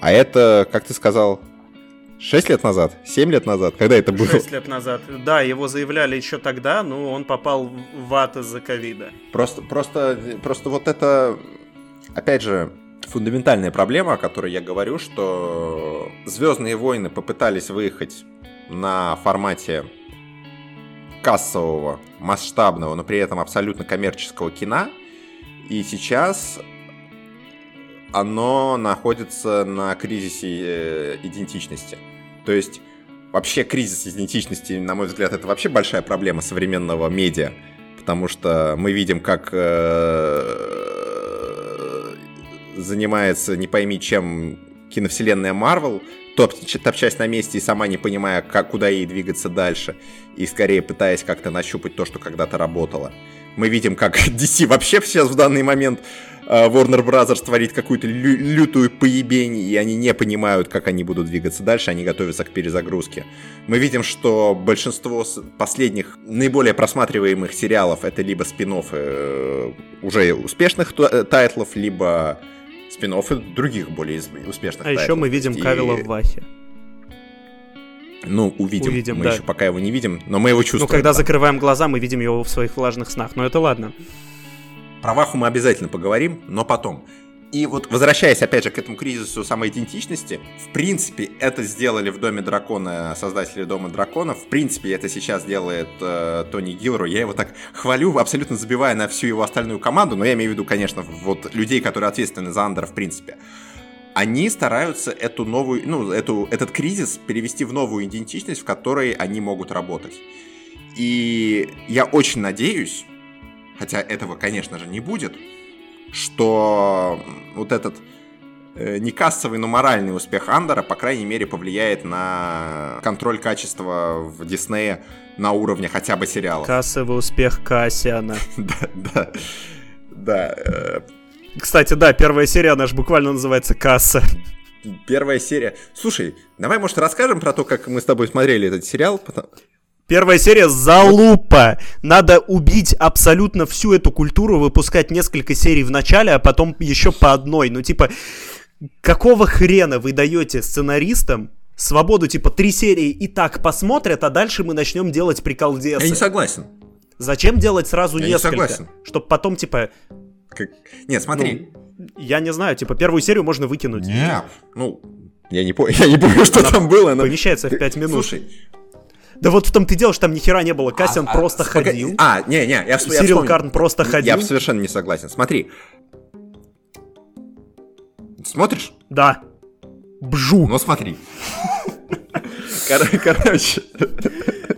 S2: а это, как ты сказал, 6 лет назад? 7 лет назад? Когда это было?
S1: 6 лет назад. Да, его заявляли еще тогда, но он попал в ад из-за ковида.
S2: Просто, просто, просто вот это, опять же, фундаментальная проблема, о которой я говорю, что Звездные войны попытались выехать на формате кассового, масштабного, но при этом абсолютно коммерческого кино. И сейчас оно находится на кризисе э, идентичности. То есть вообще кризис идентичности, на мой взгляд, это вообще большая проблема современного медиа, потому что мы видим, как э, занимается не пойми чем киновселенная Марвел, топ, топчась на месте и сама не понимая, как, куда ей двигаться дальше, и скорее пытаясь как-то нащупать то, что когда-то работало. Мы видим, как DC вообще сейчас в данный момент Warner Brothers творит какую-то лю- лютую поебень, и они не понимают, как они будут двигаться дальше, они готовятся к перезагрузке. Мы видим, что большинство последних наиболее просматриваемых сериалов это либо спин э, уже успешных э, тайтлов, либо спин других более успешных
S1: А тайтлов. еще мы видим и... Кавила в Вахе.
S2: Ну, увидим. увидим мы да. еще пока его не видим, но мы его чувствуем. Ну,
S1: когда там. закрываем глаза, мы видим его в своих влажных снах. Но это ладно.
S2: Про Ваху мы обязательно поговорим, но потом. И вот возвращаясь опять же к этому кризису самоидентичности, в принципе, это сделали в Доме Дракона создатели Дома Драконов. В принципе, это сейчас делает э, Тони Гилру. Я его так хвалю, абсолютно забивая на всю его остальную команду, но я имею в виду, конечно, вот людей, которые ответственны за Андера в принципе. Они стараются эту новую, ну, эту, этот кризис перевести в новую идентичность, в которой они могут работать. И я очень надеюсь, хотя этого, конечно же, не будет, что вот этот э, не кассовый, но моральный успех Андера, по крайней мере, повлияет на контроль качества в Диснее на уровне хотя бы сериалов.
S1: Кассовый успех Кассиана.
S2: Да, да, да. Э.
S1: Кстати, да, первая серия, она же буквально называется «Касса».
S2: Первая серия. Слушай, давай, может, расскажем про то, как мы с тобой смотрели этот сериал?
S1: Первая серия залупа. Надо убить абсолютно всю эту культуру, выпускать несколько серий в начале, а потом еще по одной. Ну, типа, какого хрена вы даете сценаристам свободу, типа, три серии и так посмотрят, а дальше мы начнем делать приколдесы.
S2: Я не согласен.
S1: Зачем делать сразу Я несколько? Не согласен. Чтоб потом, типа...
S2: Как... Нет, смотри.
S1: Ну, я не знаю, типа, первую серию можно выкинуть.
S2: Нет, ну, я не, по... я не помню, что Она там было.
S1: Но... Помещается в 5 минут. Слушай, да вот в том ты дело, что там ни хера не было. Кассиан а, просто а, ходил.
S2: А, не-не, я, я
S1: Сирил Карн просто ходил.
S2: Я совершенно не согласен. Смотри. Смотришь?
S1: Да. Бжу.
S2: Ну смотри. Короче.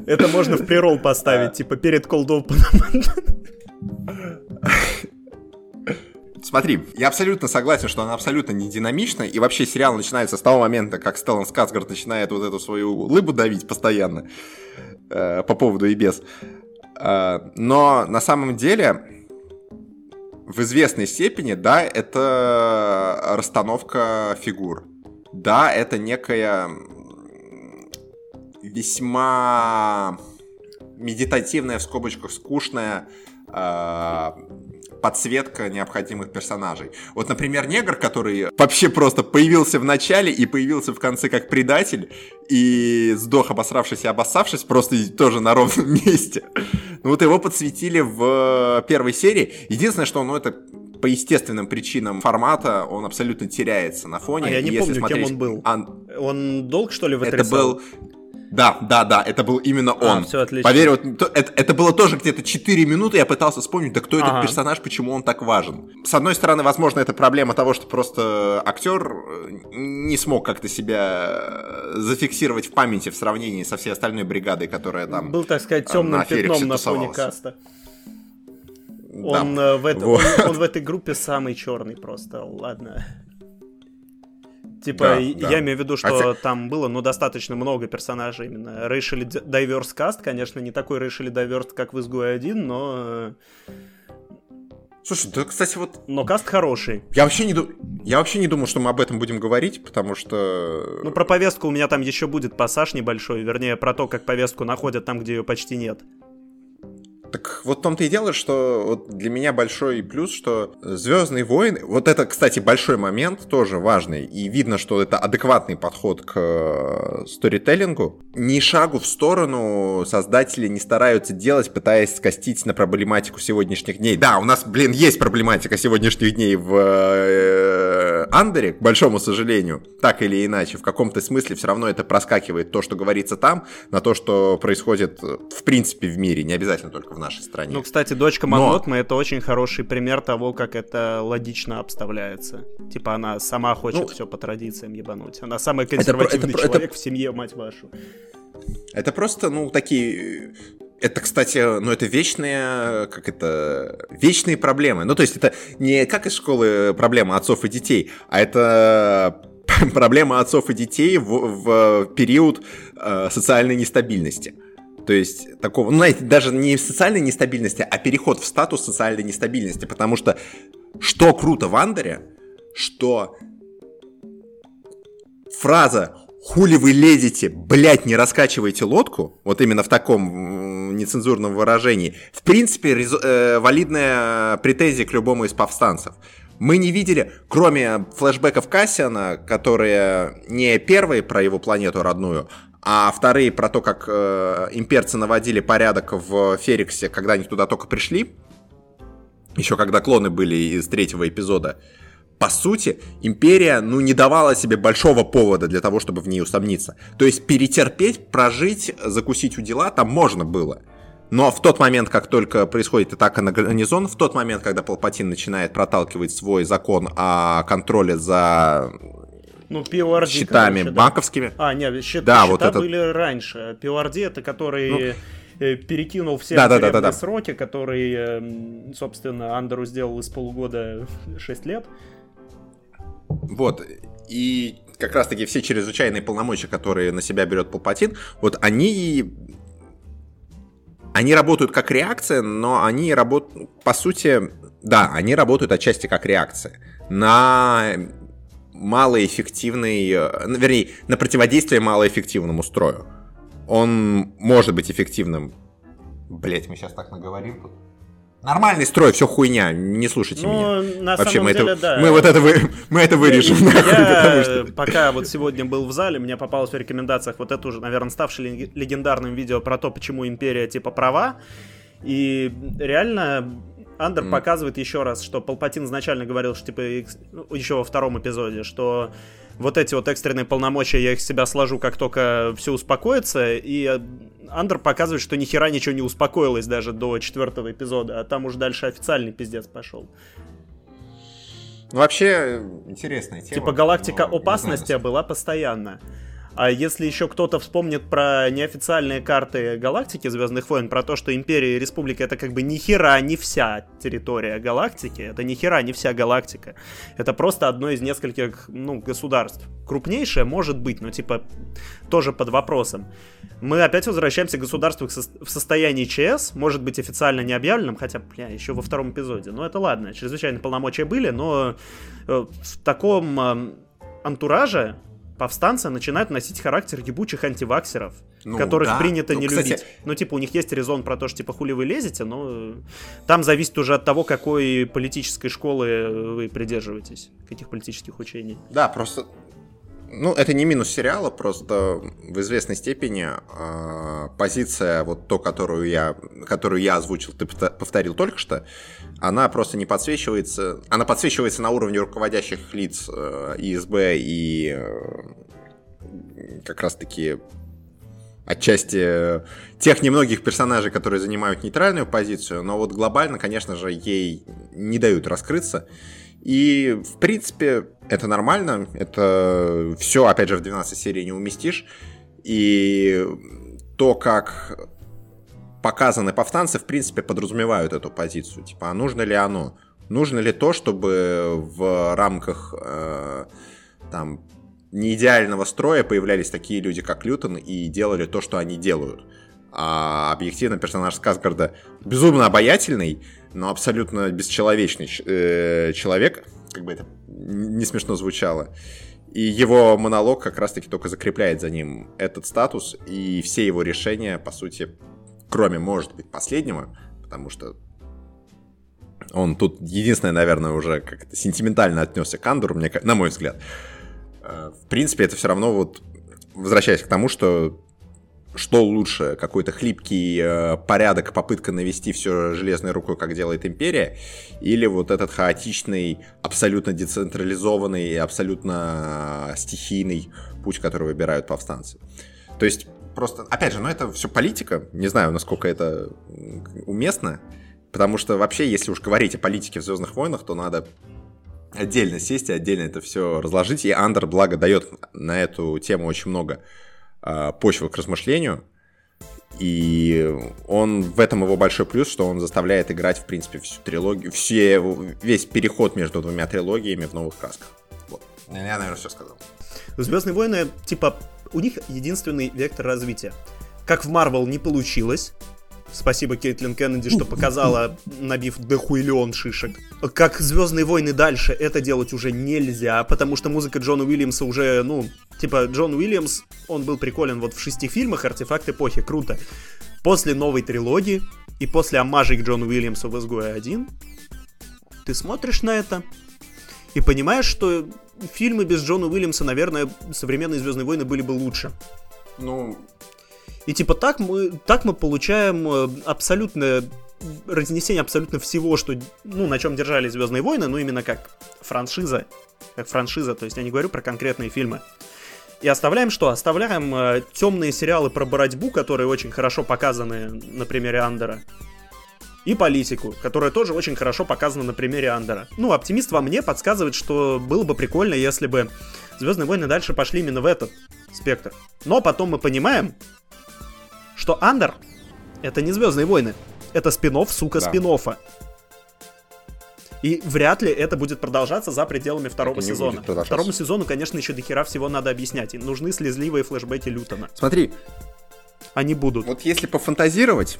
S1: Это можно в прирол поставить, типа перед Open.
S2: Смотри, я абсолютно согласен, что она абсолютно не динамична, и вообще сериал начинается с того момента, как Стеллан Скарсгард начинает вот эту свою лыбу давить постоянно э, по поводу и без. Э, но на самом деле, в известной степени, да, это расстановка фигур. Да, это некая весьма медитативная, в скобочках, скучная э, подсветка необходимых персонажей. Вот, например, негр, который вообще просто появился в начале и появился в конце как предатель, и сдох, обосравшись и обоссавшись, просто тоже на ровном месте. Ну вот его подсветили в первой серии. Единственное, что, ну, это по естественным причинам формата он абсолютно теряется на фоне. А
S1: я не помню, смотреть... кем он был. Он долг, что ли, в
S2: Это был да, да, да, это был именно а, он. А,
S1: все отлично.
S2: Поверь, вот это, это было тоже где-то 4 минуты, я пытался вспомнить, да кто ага. этот персонаж, почему он так важен. С одной стороны, возможно, это проблема того, что просто актер э, не смог как-то себя э, зафиксировать в памяти в сравнении со всей остальной бригадой, которая там
S1: Был, так сказать, темным на пятном на фоне каста. Да. Он, э, в это, вот. он, он в этой группе самый черный просто, ладно. Типа, да, я да. имею в виду, что а там было, ну, достаточно много персонажей именно. Racially Diverse Cast, конечно, не такой Racially Diverse, как в Изгой 1, но...
S2: Слушай, да, кстати, вот...
S1: Но каст хороший.
S2: Я вообще не, ду... я вообще не думал, что мы об этом будем говорить, потому что...
S1: Ну, про повестку у меня там еще будет пассаж небольшой, вернее, про то, как повестку находят там, где ее почти нет.
S2: Так вот в том-то и дело, что вот для меня большой плюс, что Звездные войны, вот это, кстати, большой момент, тоже важный, и видно, что это адекватный подход к э, сторителлингу. Ни шагу в сторону создатели не стараются делать, пытаясь скостить на проблематику сегодняшних дней. Да, у нас, блин, есть проблематика сегодняшних дней в э, Андере, к большому сожалению, так или иначе, в каком-то смысле все равно это проскакивает то, что говорится там, на то, что происходит в принципе в мире, не обязательно только в нашей стране.
S1: Ну, кстати, дочка Монотмы Но... это очень хороший пример того, как это логично обставляется. Типа она сама хочет ну, все по традициям ебануть. Она самый консервативный это, это, человек это... в семье, мать вашу.
S2: Это просто, ну, такие это, кстати, ну это вечные, как это, вечные проблемы. Ну то есть это не как из школы проблема отцов и детей, а это проблема отцов и детей в, в период э, социальной нестабильности. То есть такого, ну, знаете, даже не социальной нестабильности, а переход в статус социальной нестабильности. Потому что что круто в Андере, что фраза «Хули вы лезете, блять, не раскачивайте лодку», вот именно в таком нецензурном выражении, в принципе, резо, э, валидная претензия к любому из повстанцев. Мы не видели, кроме флешбеков Кассиана, которые не первые про его планету родную, а вторые про то, как э, имперцы наводили порядок в Фериксе, когда они туда только пришли, еще когда клоны были из третьего эпизода, по сути, империя, ну, не давала себе большого повода для того, чтобы в ней усомниться. То есть перетерпеть, прожить, закусить у дела там можно было. Но в тот момент, как только происходит атака на гарнизон, в тот момент, когда Палпатин начинает проталкивать свой закон о контроле за
S1: ну, PORD,
S2: счетами короче, банковскими.
S1: Да. А, нет, счет, да, счета вот это... были раньше. PORD это который... Ну э, перекинул все да, да, да, да, сроки, которые, собственно, Андеру сделал из полугода 6 лет.
S2: Вот. И как раз-таки все чрезвычайные полномочия, которые на себя берет Палпатин, вот они они работают как реакция, но они работают, по сути, да, они работают отчасти как реакция на малоэффективный, э, вернее, на противодействие малоэффективному строю. Он может быть эффективным. Блять, мы сейчас так наговорим тут. Нормальный строй, все хуйня, не слушайте ну, меня. На Вообще, мы, деле, это, да. мы вот это, вы, мы это вырежем. Я,
S1: нахуй, я что... пока вот сегодня был в зале, мне попалось в рекомендациях вот это уже, наверное, ставшее легендарным видео про то, почему империя типа права. И реально Андер mm. показывает еще раз, что Палпатин изначально говорил, что типа ну, еще во втором эпизоде, что вот эти вот экстренные полномочия, я их себя сложу, как только все успокоится, и Андер показывает, что ни хера ничего не успокоилось даже до четвертого эпизода, а там уже дальше официальный пиздец пошел.
S2: Ну, вообще, интересная тема.
S1: Типа галактика опасности была постоянно. А если еще кто-то вспомнит про неофициальные карты галактики Звездных войн, про то, что Империя и Республика это как бы ни хера не вся территория галактики, это ни хера не вся галактика. Это просто одно из нескольких, ну, государств. Крупнейшее может быть, но типа тоже под вопросом. Мы опять возвращаемся к государству в состоянии ЧС, может быть официально не объявленным, хотя, бля, еще во втором эпизоде. Но это ладно, чрезвычайные полномочия были, но э, в таком антураже повстанцы начинают носить характер ебучих антиваксеров, ну, которых да. принято ну, не кстати... любить. Ну, типа, у них есть резон про то, что, типа, хули вы лезете, но там зависит уже от того, какой политической школы вы придерживаетесь, каких политических учений.
S2: Да, просто ну, это не минус сериала, просто в известной степени э, позиция, вот то, которую я, которую я озвучил, ты повторил только что, она просто не подсвечивается. Она подсвечивается на уровне руководящих лиц э, ИСБ и э, как раз-таки отчасти тех немногих персонажей, которые занимают нейтральную позицию, но вот глобально, конечно же, ей не дают раскрыться. И, в принципе, это нормально. Это все, опять же, в 12 серий не уместишь. И то, как показаны повстанцы, в принципе, подразумевают эту позицию. Типа, а нужно ли оно? Нужно ли то, чтобы в рамках э, там неидеального строя появлялись такие люди, как Лютон, и делали то, что они делают? А объективно персонаж Сказгарда безумно обаятельный, но абсолютно бесчеловечный э, человек, как бы это не смешно звучало. И его монолог как раз-таки только закрепляет за ним этот статус, и все его решения, по сути, кроме, может быть, последнего, потому что он тут единственное, наверное, уже как-то сентиментально отнесся к Андору, мне, на мой взгляд. Э, в принципе, это все равно вот, возвращаясь к тому, что что лучше, какой-то хлипкий э, порядок, попытка навести все железной рукой, как делает Империя, или вот этот хаотичный, абсолютно децентрализованный и абсолютно стихийный путь, который выбирают повстанцы. То есть просто, опять же, ну это все политика, не знаю, насколько это уместно, потому что вообще, если уж говорить о политике в Звездных войнах, то надо отдельно сесть и отдельно это все разложить, и Андер, благо, дает на эту тему очень много э, почвы к размышлению. И он в этом его большой плюс, что он заставляет играть, в принципе, всю трилогию, все, весь переход между двумя трилогиями в новых красках. Вот. Я, наверное, все сказал.
S1: Звездные войны, типа, у них единственный вектор развития. Как в Марвел не получилось, Спасибо Кейтлин Кеннеди, что показала, набив дохуйлен шишек. Как Звездные войны дальше, это делать уже нельзя, потому что музыка Джона Уильямса уже, ну, типа, Джон Уильямс, он был приколен вот в шести фильмах «Артефакт эпохи», круто. После новой трилогии и после омажей к Джону Уильямсу в «Изгое 1», ты смотришь на это и понимаешь, что фильмы без Джона Уильямса, наверное, современные Звездные войны были бы лучше.
S2: Ну,
S1: и типа так мы, так мы получаем э, абсолютное разнесение абсолютно всего, что, ну, на чем держали Звездные войны, ну, именно как франшиза, как франшиза, то есть я не говорю про конкретные фильмы. И оставляем что? Оставляем э, темные сериалы про боротьбу, которые очень хорошо показаны на примере Андера. И политику, которая тоже очень хорошо показана на примере Андера. Ну, оптимист во мне подсказывает, что было бы прикольно, если бы Звездные войны дальше пошли именно в этот спектр. Но потом мы понимаем, что Андер это не Звездные войны. Это спинов, сука, да. спин-оффа. И вряд ли это будет продолжаться за пределами второго сезона. Второму сезону, конечно, еще до хера всего надо объяснять. И нужны слезливые флешбеки Лютона.
S2: Смотри.
S1: Они будут.
S2: Вот если пофантазировать,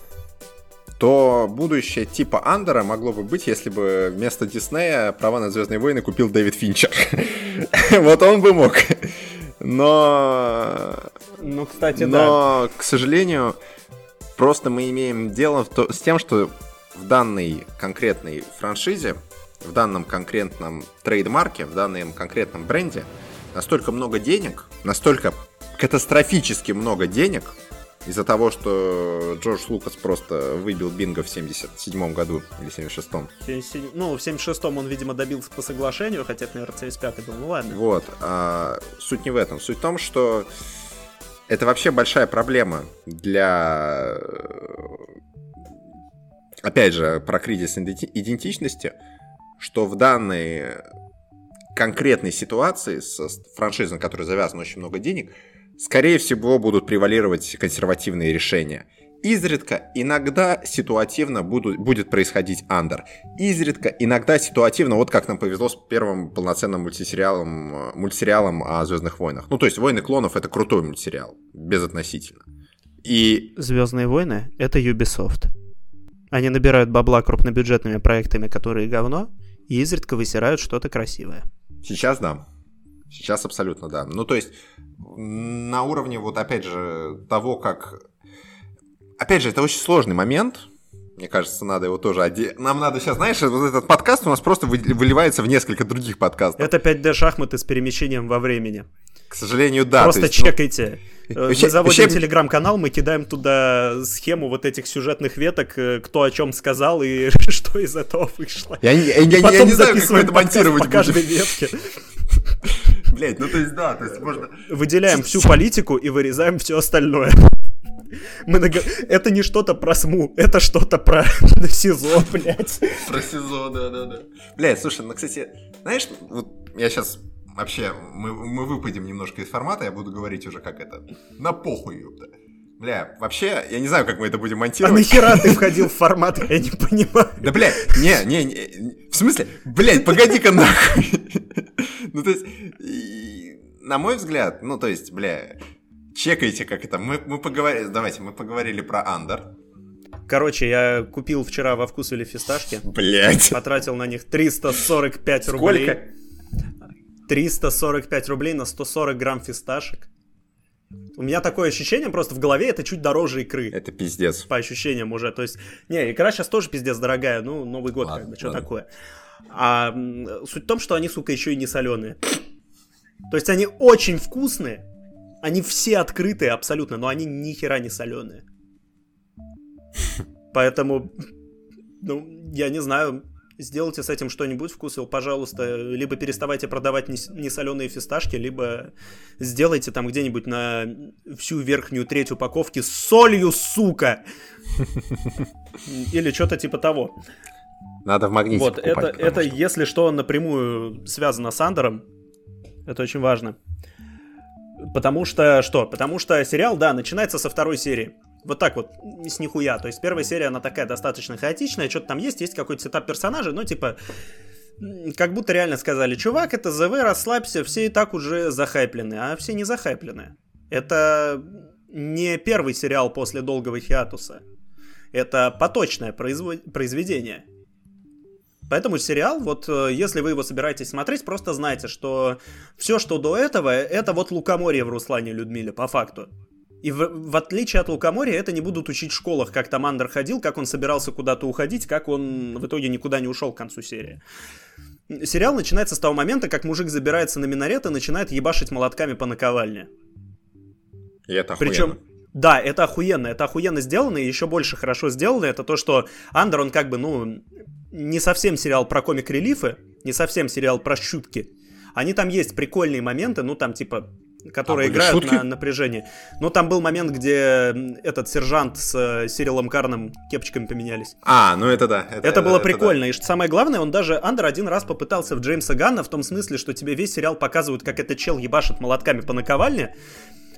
S2: то будущее типа Андера могло бы быть, если бы вместо Диснея права на Звездные войны купил Дэвид Финчер. Вот он бы мог. Но...
S1: Ну, кстати,
S2: Но, да. к сожалению, просто мы имеем дело с тем, что в данной конкретной франшизе, в данном конкретном трейдмарке, в данном конкретном бренде настолько много денег, настолько катастрофически много денег, из-за того, что Джордж Лукас просто выбил Бинго в 77 году или 76-м.
S1: Ну, в 76-м он, видимо, добился по соглашению, хотя это, наверное, 75-й был, ну ладно.
S2: Вот. А, суть не в этом. Суть в том, что это вообще большая проблема для... Опять же, про кризис идентичности, что в данной конкретной ситуации с франшизой, на которой завязано очень много денег, скорее всего, будут превалировать консервативные решения. Изредка, иногда ситуативно будут, будет происходить андер. Изредка, иногда ситуативно, вот как нам повезло с первым полноценным мультисериалом, мультсериалом о Звездных войнах. Ну, то есть Войны клонов это крутой мультсериал, безотносительно. И...
S1: Звездные войны это Ubisoft. Они набирают бабла крупнобюджетными проектами, которые говно, и изредка высирают что-то красивое.
S2: Сейчас да. Сейчас абсолютно да. Ну, то есть, на уровне, вот опять же, того, как... Опять же, это очень сложный момент, мне кажется, надо его тоже оде... Нам надо сейчас, знаешь, вот этот подкаст у нас просто выливается в несколько других подкастов.
S1: Это 5D шахматы с перемещением во времени.
S2: К сожалению, да.
S1: Просто есть, чекайте. Ну... Мы заводим вообще... телеграм-канал, мы кидаем туда схему вот этих сюжетных веток, э, кто о чем сказал и что из этого вышло.
S2: Я, я, я, я, не знаю, как мы это монтировать
S1: по каждой ветке.
S2: Блять, ну то есть да, то есть можно...
S1: Выделяем всю политику и вырезаем все остальное. Мы наг... Это не что-то про СМУ, это что-то про СИЗО, блядь.
S2: Про СИЗО, да-да-да. Блядь, слушай, ну, кстати, знаешь, вот я сейчас вообще, мы, мы выпадем немножко из формата, я буду говорить уже как это, на похуй, ёпта. Бля, вообще, я не знаю, как мы это будем монтировать.
S1: А нахера ты входил в формат, я не понимаю.
S2: Да, блядь, не, не, не, в смысле, блядь, погоди-ка нахуй. Ну, то есть, на мой взгляд, ну, то есть, бля, чекайте, как это. Мы, мы поговорили, давайте, мы поговорили про Андер.
S1: Короче, я купил вчера во вкус или фисташки.
S2: Блять.
S1: Потратил на них 345 Сколько? рублей. 345 рублей на 140 грамм фисташек. У меня такое ощущение, просто в голове это чуть дороже икры.
S2: Это пиздец.
S1: По ощущениям уже. То есть, не, икра сейчас тоже пиздец дорогая. Ну, Новый год, ладно, как бы, что ладно. такое. А суть в том, что они, сука, еще и не соленые. То есть они очень вкусные, они все открытые абсолютно, но они ни хера не соленые. Поэтому, ну, я не знаю, сделайте с этим что-нибудь вкусил, пожалуйста. Либо переставайте продавать несоленые фисташки, либо сделайте там где-нибудь на всю верхнюю треть упаковки с солью, сука! Или что-то типа того.
S2: Надо в магните
S1: Вот, покупать, это, это что... если что, напрямую связано с Андером. Это очень важно. Потому что, что? Потому что сериал, да, начинается со второй серии. Вот так вот, с нихуя. То есть первая серия, она такая достаточно хаотичная, что-то там есть, есть какой-то сетап персонажа, но типа как будто реально сказали, чувак, это ЗВ, расслабься, все и так уже захайплены, а все не захайплены. Это не первый сериал после долгого хиатуса. Это поточное производ... произведение. Поэтому сериал, вот э, если вы его собираетесь смотреть, просто знайте, что все, что до этого, это вот лукоморье в Руслане Людмиле, по факту. И в, в отличие от Лукоморья, это не будут учить в школах, как там Андер ходил, как он собирался куда-то уходить, как он в итоге никуда не ушел к концу серии. Сериал начинается с того момента, как мужик забирается на минарет и начинает ебашить молотками по наковальне.
S2: И это охуенно. Причем,
S1: да, это охуенно, это охуенно сделано, и еще больше хорошо сделано, это то, что Андер, он как бы, ну, не совсем сериал про комик-релифы, не совсем сериал про шутки. Они там есть прикольные моменты, ну там типа которые а играют шутки? на напряжении. Но там был момент, где этот сержант с э, Сирилом Карном кепочками поменялись.
S2: А, ну это да.
S1: Это, это было это прикольно. Да. И что самое главное, он даже Андер один раз попытался в Джеймса Ганна в том смысле, что тебе весь сериал показывают, как этот чел ебашит молотками по наковальне.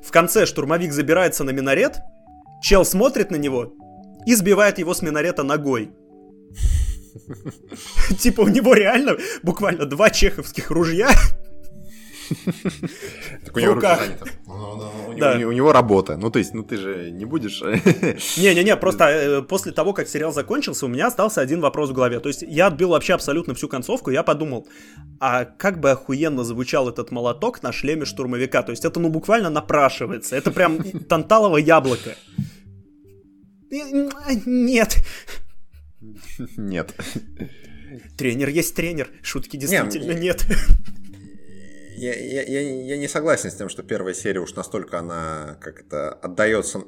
S1: В конце штурмовик забирается на минарет, чел смотрит на него и сбивает его с минарета ногой. Типа у него реально буквально два чеховских ружья.
S2: Так у него руки заняты. У него работа. Ну, то есть, ну ты же не будешь...
S1: Не-не-не, просто э, после того, как сериал закончился, у меня остался один вопрос в голове. То есть, я отбил вообще абсолютно всю концовку, я подумал, а как бы охуенно звучал этот молоток на шлеме штурмовика? То есть, это ну буквально напрашивается. Это прям танталово яблоко. Нет.
S2: Нет.
S1: Тренер есть тренер, шутки действительно не, нет.
S2: Я, я, я, не согласен с тем, что первая серия уж настолько она как это отдается,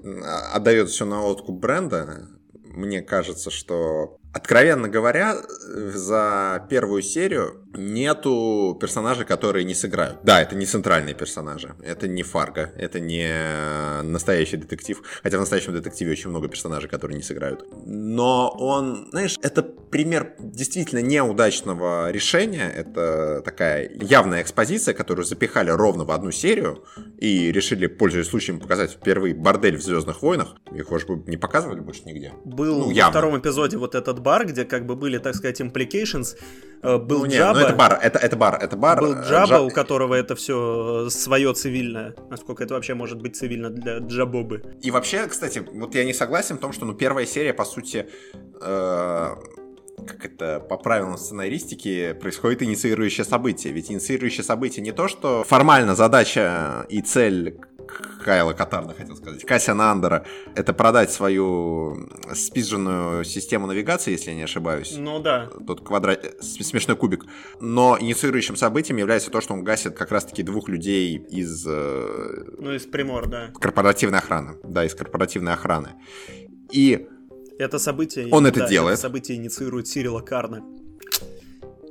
S2: отдает все на откуп бренда. Мне кажется, что Откровенно говоря, за первую серию нету персонажей, которые не сыграют. Да, это не центральные персонажи. Это не Фарго, это не настоящий детектив. Хотя в настоящем детективе очень много персонажей, которые не сыграют. Но он, знаешь, это пример действительно неудачного решения. Это такая явная экспозиция, которую запихали ровно в одну серию и решили, пользуясь случаем, показать впервые бордель в Звездных войнах. Их, может быть, не показывали больше нигде.
S1: Был ну, во втором эпизоде вот этот бар, где как бы были, так сказать, implications. Э, был ну,
S2: Джаба. Ну, это бар, это, это бар, это бар.
S1: Был э, Джаба, Джа... у которого это все свое цивильное. Насколько это вообще может быть цивильно для Джабобы.
S2: И вообще, кстати, вот я не согласен в том, что ну, первая серия, по сути, э как это по правилам сценаристики происходит инициирующее событие. Ведь инициирующее событие не то, что формально задача и цель Кайла Катарна, хотел сказать, Кассиана Андера, это продать свою спизженную систему навигации, если я не ошибаюсь.
S1: Ну да.
S2: Тот квадрат, смешной кубик. Но инициирующим событием является то, что он гасит как раз-таки двух людей из... Э,
S1: ну, из Примор, да.
S2: Корпоративной охраны. Да, из корпоративной охраны. И
S1: это событие...
S2: Он это делает.
S1: Это событие инициирует Сирила Карна.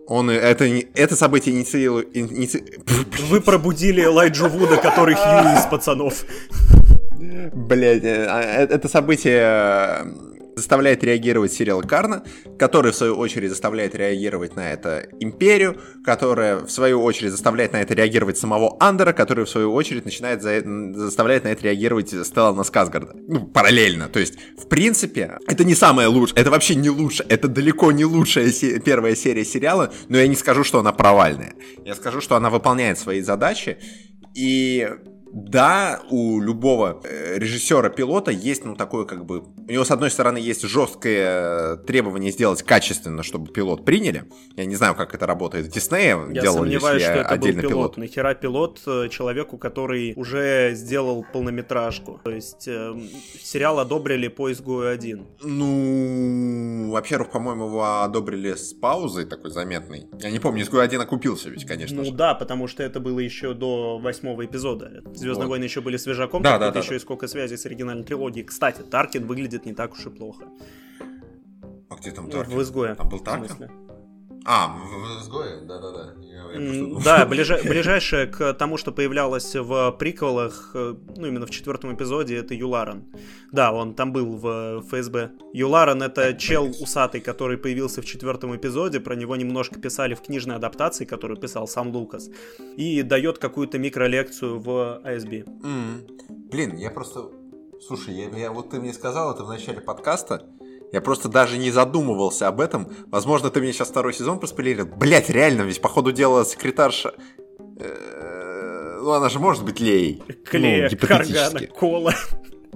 S2: Он это, это событие инициирует... Иници...
S1: Вы пробудили Элайджу Вуда, который Хью из пацанов.
S2: Блять, э, а, э, это событие заставляет реагировать сериал Карна, который в свою очередь заставляет реагировать на это Империю, которая в свою очередь заставляет на это реагировать самого Андера, который в свою очередь начинает за... заставляет на это реагировать Стеллана Сказгарда. Ну, параллельно. То есть, в принципе, это не самое лучшее, это вообще не лучше, это далеко не лучшая се... первая серия сериала, но я не скажу, что она провальная. Я скажу, что она выполняет свои задачи, и да, у любого э, режиссера-пилота есть, ну, такое как бы... У него, с одной стороны, есть жесткое требование сделать качественно, чтобы пилот приняли. Я не знаю, как это работает в Диснее.
S1: Я сомневаюсь, что это был пилот. пилот. Нахера пилот э, человеку, который уже сделал полнометражку? То есть э, сериал одобрили по изгою один.
S2: Ну, во-первых, по-моему, его одобрили с паузой такой заметной. Я не помню, изгой один окупился ведь, конечно
S1: Ну
S2: же.
S1: да, потому что это было еще до восьмого эпизода. Звездные вот. войны еще были свежаком,
S2: да, да, да,
S1: еще
S2: да.
S1: и сколько связей с оригинальной трилогией. Кстати, Таркин выглядит не так уж и плохо.
S2: А где там Таркин?
S1: В изгое.
S2: Там был Таркин? А, в изгое? Да-да-да.
S1: Да, ближа- ближайшее к тому, что появлялось в приквелах, э, ну, именно в четвертом эпизоде, это Юларен. Да, он там был в ФСБ. Юларен — это чел усатый, который появился в четвертом эпизоде, про него немножко писали в книжной адаптации, которую писал сам Лукас, и дает какую-то микролекцию в ASB.
S2: Mm. Блин, я просто... Слушай, я, я, вот ты мне сказал это в начале подкаста, я просто даже не задумывался об этом. Возможно, ты мне сейчас второй сезон проспойлерил. Блять, реально, ведь по ходу дела секретарша... Э, ну, она же может быть Леей.
S1: Клея,
S2: ну.
S1: Каргана, Кола.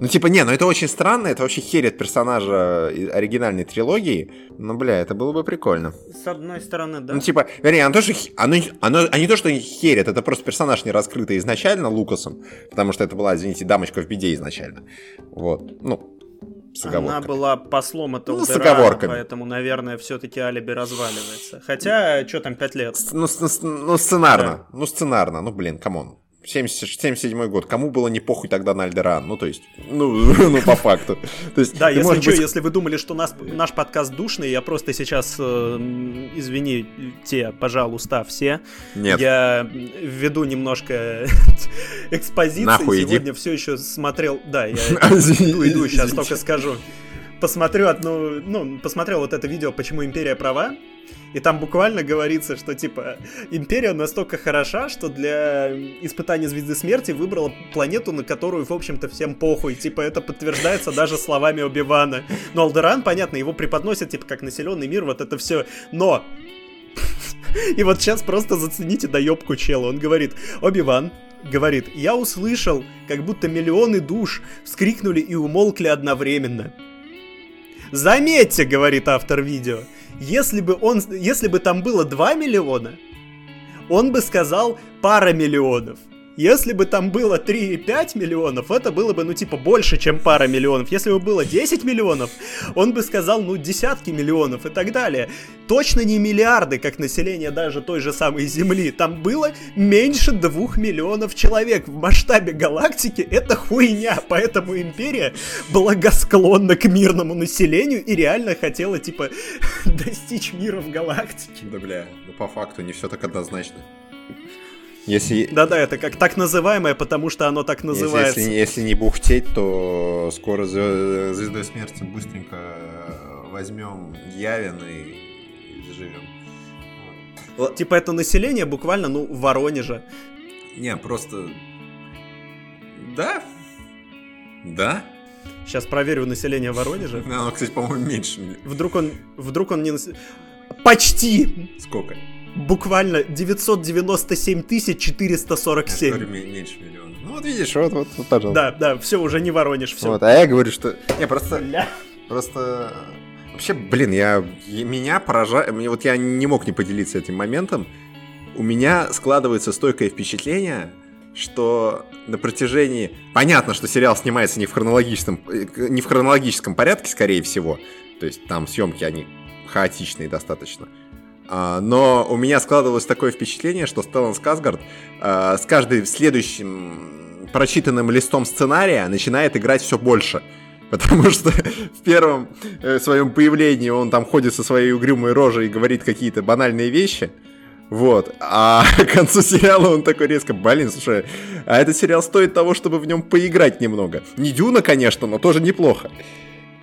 S2: Ну, типа, не, ну это очень странно, это вообще херит персонажа оригинальной трилогии. Ну, бля, это было бы прикольно.
S1: С одной стороны, да.
S2: Ну, типа, вернее, оно тоже, оно, оно, а не то, что херит, это просто персонаж не раскрытый изначально Лукасом, потому что это была, извините, дамочка в беде изначально. Вот, ну,
S1: с Она была послом от ну, с поэтому, наверное, все-таки алиби разваливается. Хотя, что там, пять лет?
S2: Ну, ну сценарно. Да. Ну, сценарно. Ну, блин, come on. 77 год. Кому было не похуй тогда на Альдеран? Ну, то есть, ну, ну по факту. То есть,
S1: да, если что, быть... если вы думали, что нас, наш подкаст душный, я просто сейчас, э, извините, пожалуйста, все.
S2: Нет.
S1: Я введу немножко экспозиции.
S2: Нахуй
S1: Сегодня
S2: иди.
S1: все еще смотрел... Да, я иду, иду, сейчас только скажу. Посмотрю одну... Ну, посмотрел вот это видео «Почему империя права?» И там буквально говорится, что типа империя настолько хороша, что для испытания звезды смерти выбрала планету, на которую, в общем-то, всем похуй. Типа это подтверждается даже словами Оби-Вана. Но Алдеран, понятно, его преподносят типа как населенный мир, вот это все. Но и вот сейчас просто зацените доебку чела. Он говорит, Оби-Ван, говорит, я услышал, как будто миллионы душ вскрикнули и умолкли одновременно. Заметьте, говорит автор видео, если бы он, если бы там было 2 миллиона, он бы сказал пара миллионов. Если бы там было 3,5 миллионов, это было бы, ну, типа, больше, чем пара миллионов. Если бы было 10 миллионов, он бы сказал, ну, десятки миллионов и так далее. Точно не миллиарды, как население даже той же самой Земли. Там было меньше 2 миллионов человек. В масштабе галактики это хуйня. Поэтому Империя благосклонна к мирному населению и реально хотела, типа, достичь мира в галактике.
S2: Да, бля, ну, по факту не все так однозначно. Если...
S1: Да-да, это как так называемое, потому что оно так называется.
S2: Если, если, если не бухтеть, то скоро звездой смерти быстренько э, возьмем Явин и заживем.
S1: Вот. Типа это население буквально, ну, в Воронеже.
S2: Не, просто... Да? Да?
S1: Сейчас проверю население Воронежа.
S2: Оно, кстати, по-моему, меньше.
S1: Вдруг он, вдруг он не... Почти!
S2: Сколько?
S1: Буквально 997 447.
S2: Я говорю, меньше миллиона. Ну вот видишь, вот, вот, вот пожалуйста.
S1: Да, да, все, уже не Воронеж, все.
S2: Вот, а я говорю, что... Не, просто... Ля. Просто... Вообще, блин, я... Меня поражает... Мне вот я не мог не поделиться этим моментом. У меня складывается стойкое впечатление, что на протяжении... Понятно, что сериал снимается не в хронологическом, э, не в хронологическом порядке, скорее всего. То есть там съемки, они хаотичные достаточно. А, но у меня складывалось такое впечатление, что Стеллан Сказгард а, с каждым следующим прочитанным листом сценария начинает играть все больше. Потому что в первом э, своем появлении он там ходит со своей угрюмой рожей и говорит какие-то банальные вещи. Вот. А к концу сериала он такой резко, блин, слушай, а этот сериал стоит того, чтобы в нем поиграть немного. Не Дюна, конечно, но тоже неплохо.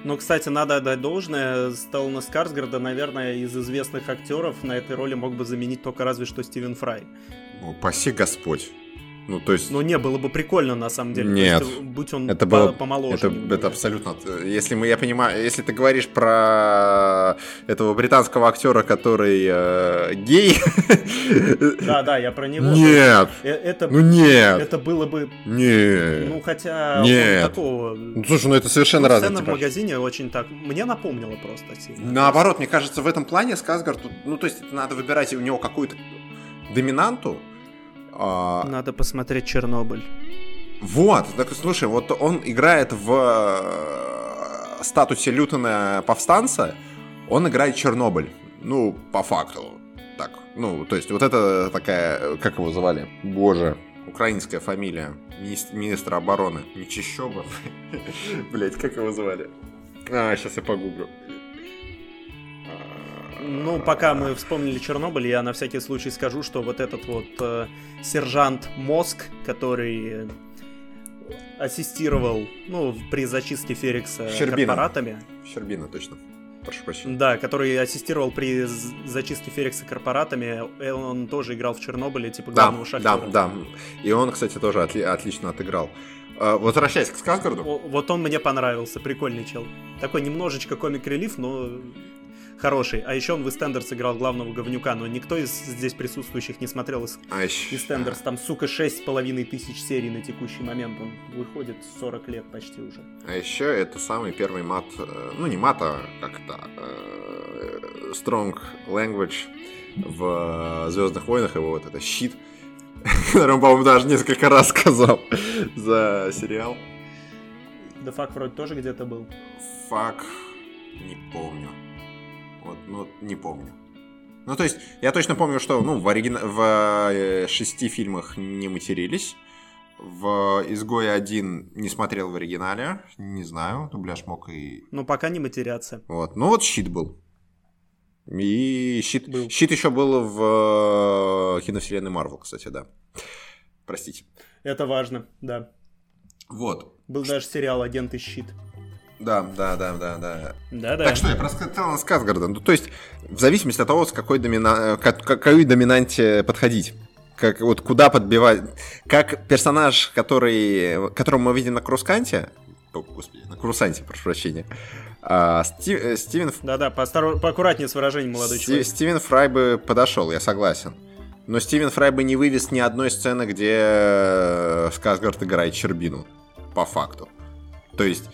S1: Ну, кстати, надо отдать должное. Стеллана Скарсгарда, наверное, из известных актеров на этой роли мог бы заменить только разве что Стивен Фрай.
S2: О, паси Господь. Ну, то есть...
S1: Ну, не, было бы прикольно, на самом деле.
S2: Нет.
S1: есть, будь он
S2: это
S1: по-
S2: было,
S1: помоложе.
S2: Это,
S1: немного.
S2: это абсолютно... Если мы, я понимаю, если ты говоришь про этого британского актера, который э, гей...
S1: Да, да, я про него.
S2: Нет!
S1: Э, Это,
S2: Ну нет!
S1: это было бы,
S2: Нет!
S1: ну, хотя...
S2: Нет.
S1: такого...
S2: Ну, слушай, ну это совершенно разные
S1: сцена в магазине очень так... Мне напомнило просто сильно.
S2: Наоборот, мне кажется, в этом плане Сказгард, ну, то есть, надо выбирать у него какую-то доминанту. А,
S1: Надо посмотреть Чернобыль.
S2: вот, так, слушай, вот он играет в э, статусе Лютона повстанца, он играет Чернобыль. Ну, по факту. Так, ну, то есть, вот это такая, как его звали? Боже, украинская фамилия. Министр, министра обороны. Мечищоба. Блять, как его звали? А, сейчас я погуглю.
S1: Ну, пока мы вспомнили Чернобыль, я на всякий случай скажу, что вот этот вот э, сержант Мозг, который ассистировал, ну, при зачистке Ферикса
S2: Щербина.
S1: корпоратами.
S2: Щербина, точно. Прошу прощения.
S1: Да, который ассистировал при зачистке Ферикса корпоратами. э, Он тоже играл в Чернобыле, типа
S2: Да,
S1: главного
S2: да,
S1: шахтера.
S2: да. И он, кстати, тоже отли- отлично отыграл. Э, Возвращаясь к Сказгарду.
S1: Вот он мне понравился, прикольный чел. Такой немножечко комик-релиф, но хороший. А еще он в Истендерс играл главного говнюка, но никто из здесь присутствующих не смотрел из. Истендерс. Там, сука, шесть с половиной тысяч серий на текущий момент. Он выходит 40 лет почти уже.
S2: А еще это самый первый мат, э, ну не мат, а как это, э, strong language в Звездных войнах, его вот это щит, который он, по-моему, даже несколько раз сказал за сериал.
S1: Да факт вроде тоже где-то был.
S2: Фак, не помню. Вот, ну, не помню. Ну, то есть, я точно помню, что, ну, в, оригина... в э, шести фильмах не матерились. В «Изгое один» не смотрел в оригинале. Не знаю, дубляж мог и...
S1: Но пока не матерятся.
S2: Вот. Ну, вот «Щит» был. И «Щит»,
S1: Был.
S2: «Щит» еще был в э, киновселенной Марвел, кстати, да. Простите.
S1: Это важно, да.
S2: Вот.
S1: Был даже сериал «Агент и щит».
S2: Да, да, да, да, да.
S1: Да-да.
S2: Так что я про Стеллана Сказгарда. Ну, то есть, в зависимости от того, с какой, домина... к какой доминанте подходить. Как, вот куда подбивать. Как персонаж, который, которого мы видим на Крусканте, о, господи, на Крусанте, прошу прощения, а, Сти- э, Стивен,
S1: Да-да, поостор- поаккуратнее с выражением, молодой
S2: Сти-
S1: человек.
S2: Стивен Фрай бы подошел, я согласен. Но Стивен Фрай бы не вывез ни одной сцены, где э, Сказгард играет Щербину. По факту. То есть,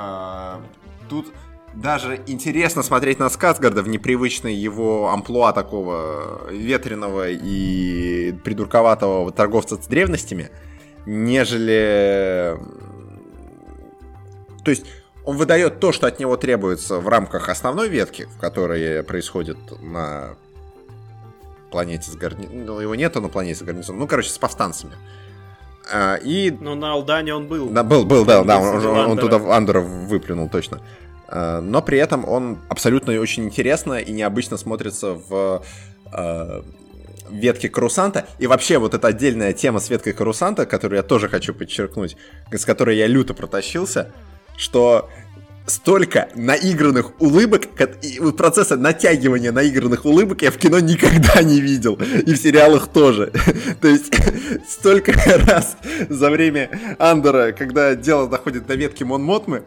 S2: а, тут даже интересно смотреть на Сказгарда в непривычной его амплуа такого ветреного и придурковатого торговца с древностями, нежели... То есть, он выдает то, что от него требуется в рамках основной ветки, в которой происходит на планете с гарнизоном. Ну, его нету на планете с гарнизоном. Ну, короче, с повстанцами. А, И
S1: Но на Алдане он был.
S2: да, был, был, да, да, он, он- он туда в Андера выплюнул точно. А, Но при этом он абсолютно очень интересно и необычно смотрится в а, ветке Карусанта. И вообще вот эта отдельная тема с веткой Карусанта, которую я тоже хочу подчеркнуть, с которой я люто протащился, что столько наигранных улыбок, процесса натягивания наигранных улыбок я в кино никогда не видел. И в сериалах тоже. То есть столько раз за время Андера, когда дело доходит до ветки Мон Мотмы,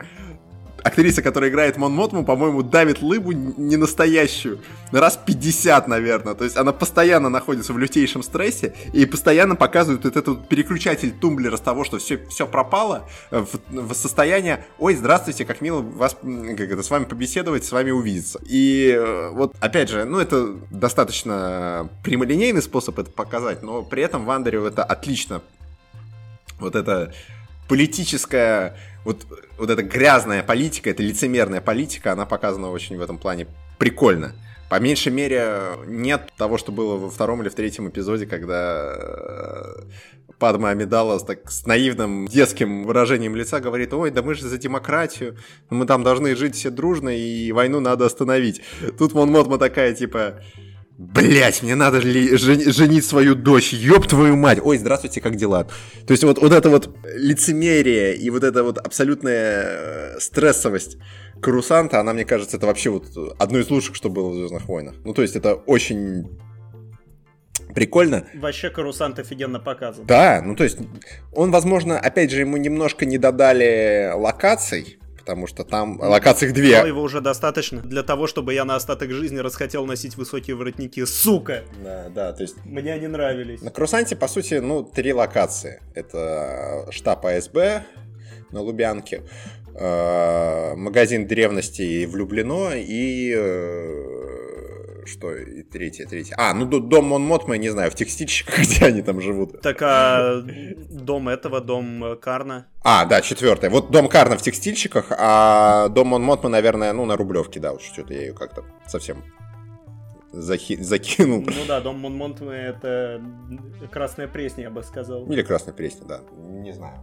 S2: актриса, которая играет Мон Мотму, по-моему, давит лыбу не настоящую. Раз 50, наверное. То есть она постоянно находится в лютейшем стрессе и постоянно показывает вот этот переключатель тумблера с того, что все, все пропало, в, в состояние «Ой, здравствуйте, как мило вас, как это, с вами побеседовать, с вами увидеться». И э, вот, опять же, ну, это достаточно прямолинейный способ это показать, но при этом Вандерю это отлично вот это политическая, вот, вот эта грязная политика, эта лицемерная политика, она показана очень в этом плане прикольно. По меньшей мере, нет того, что было во втором или в третьем эпизоде, когда э, Падма Амидала так, с наивным детским выражением лица говорит, ой, да мы же за демократию, мы там должны жить все дружно, и войну надо остановить. Тут Мон Мотма такая, типа, Блять, мне надо ли жен- женить свою дочь, ёб твою мать. Ой, здравствуйте, как дела? То есть вот, вот это вот лицемерие и вот эта вот абсолютная э, стрессовость Карусанта, она, мне кажется, это вообще вот одно из лучших, что было в Звездных войнах. Ну, то есть это очень прикольно.
S1: Вообще Карусант офигенно показан.
S2: Да, ну то есть он, возможно, опять же, ему немножко не додали локаций, потому что там локаций две.
S1: Но его уже достаточно для того, чтобы я на остаток жизни расхотел носить высокие воротники. Сука!
S2: Да, да, то есть...
S1: Мне они нравились.
S2: На Крусанте, по сути, ну, три локации. Это штаб АСБ на Лубянке, э, магазин древностей влюблено и что и третье, третье. А, ну дом Монмот, мы не знаю, в текстильщиках, где они там живут.
S1: Так, а дом этого, дом Карна?
S2: А, да, четвертое. Вот дом Карна в текстильщиках, а дом Монмот мы, наверное, ну, на Рублевке, да, вот что-то я ее как-то совсем захи- закинул.
S1: Ну да, дом Монмот это Красная Пресня, я бы сказал.
S2: Или Красная Пресня, да, не знаю.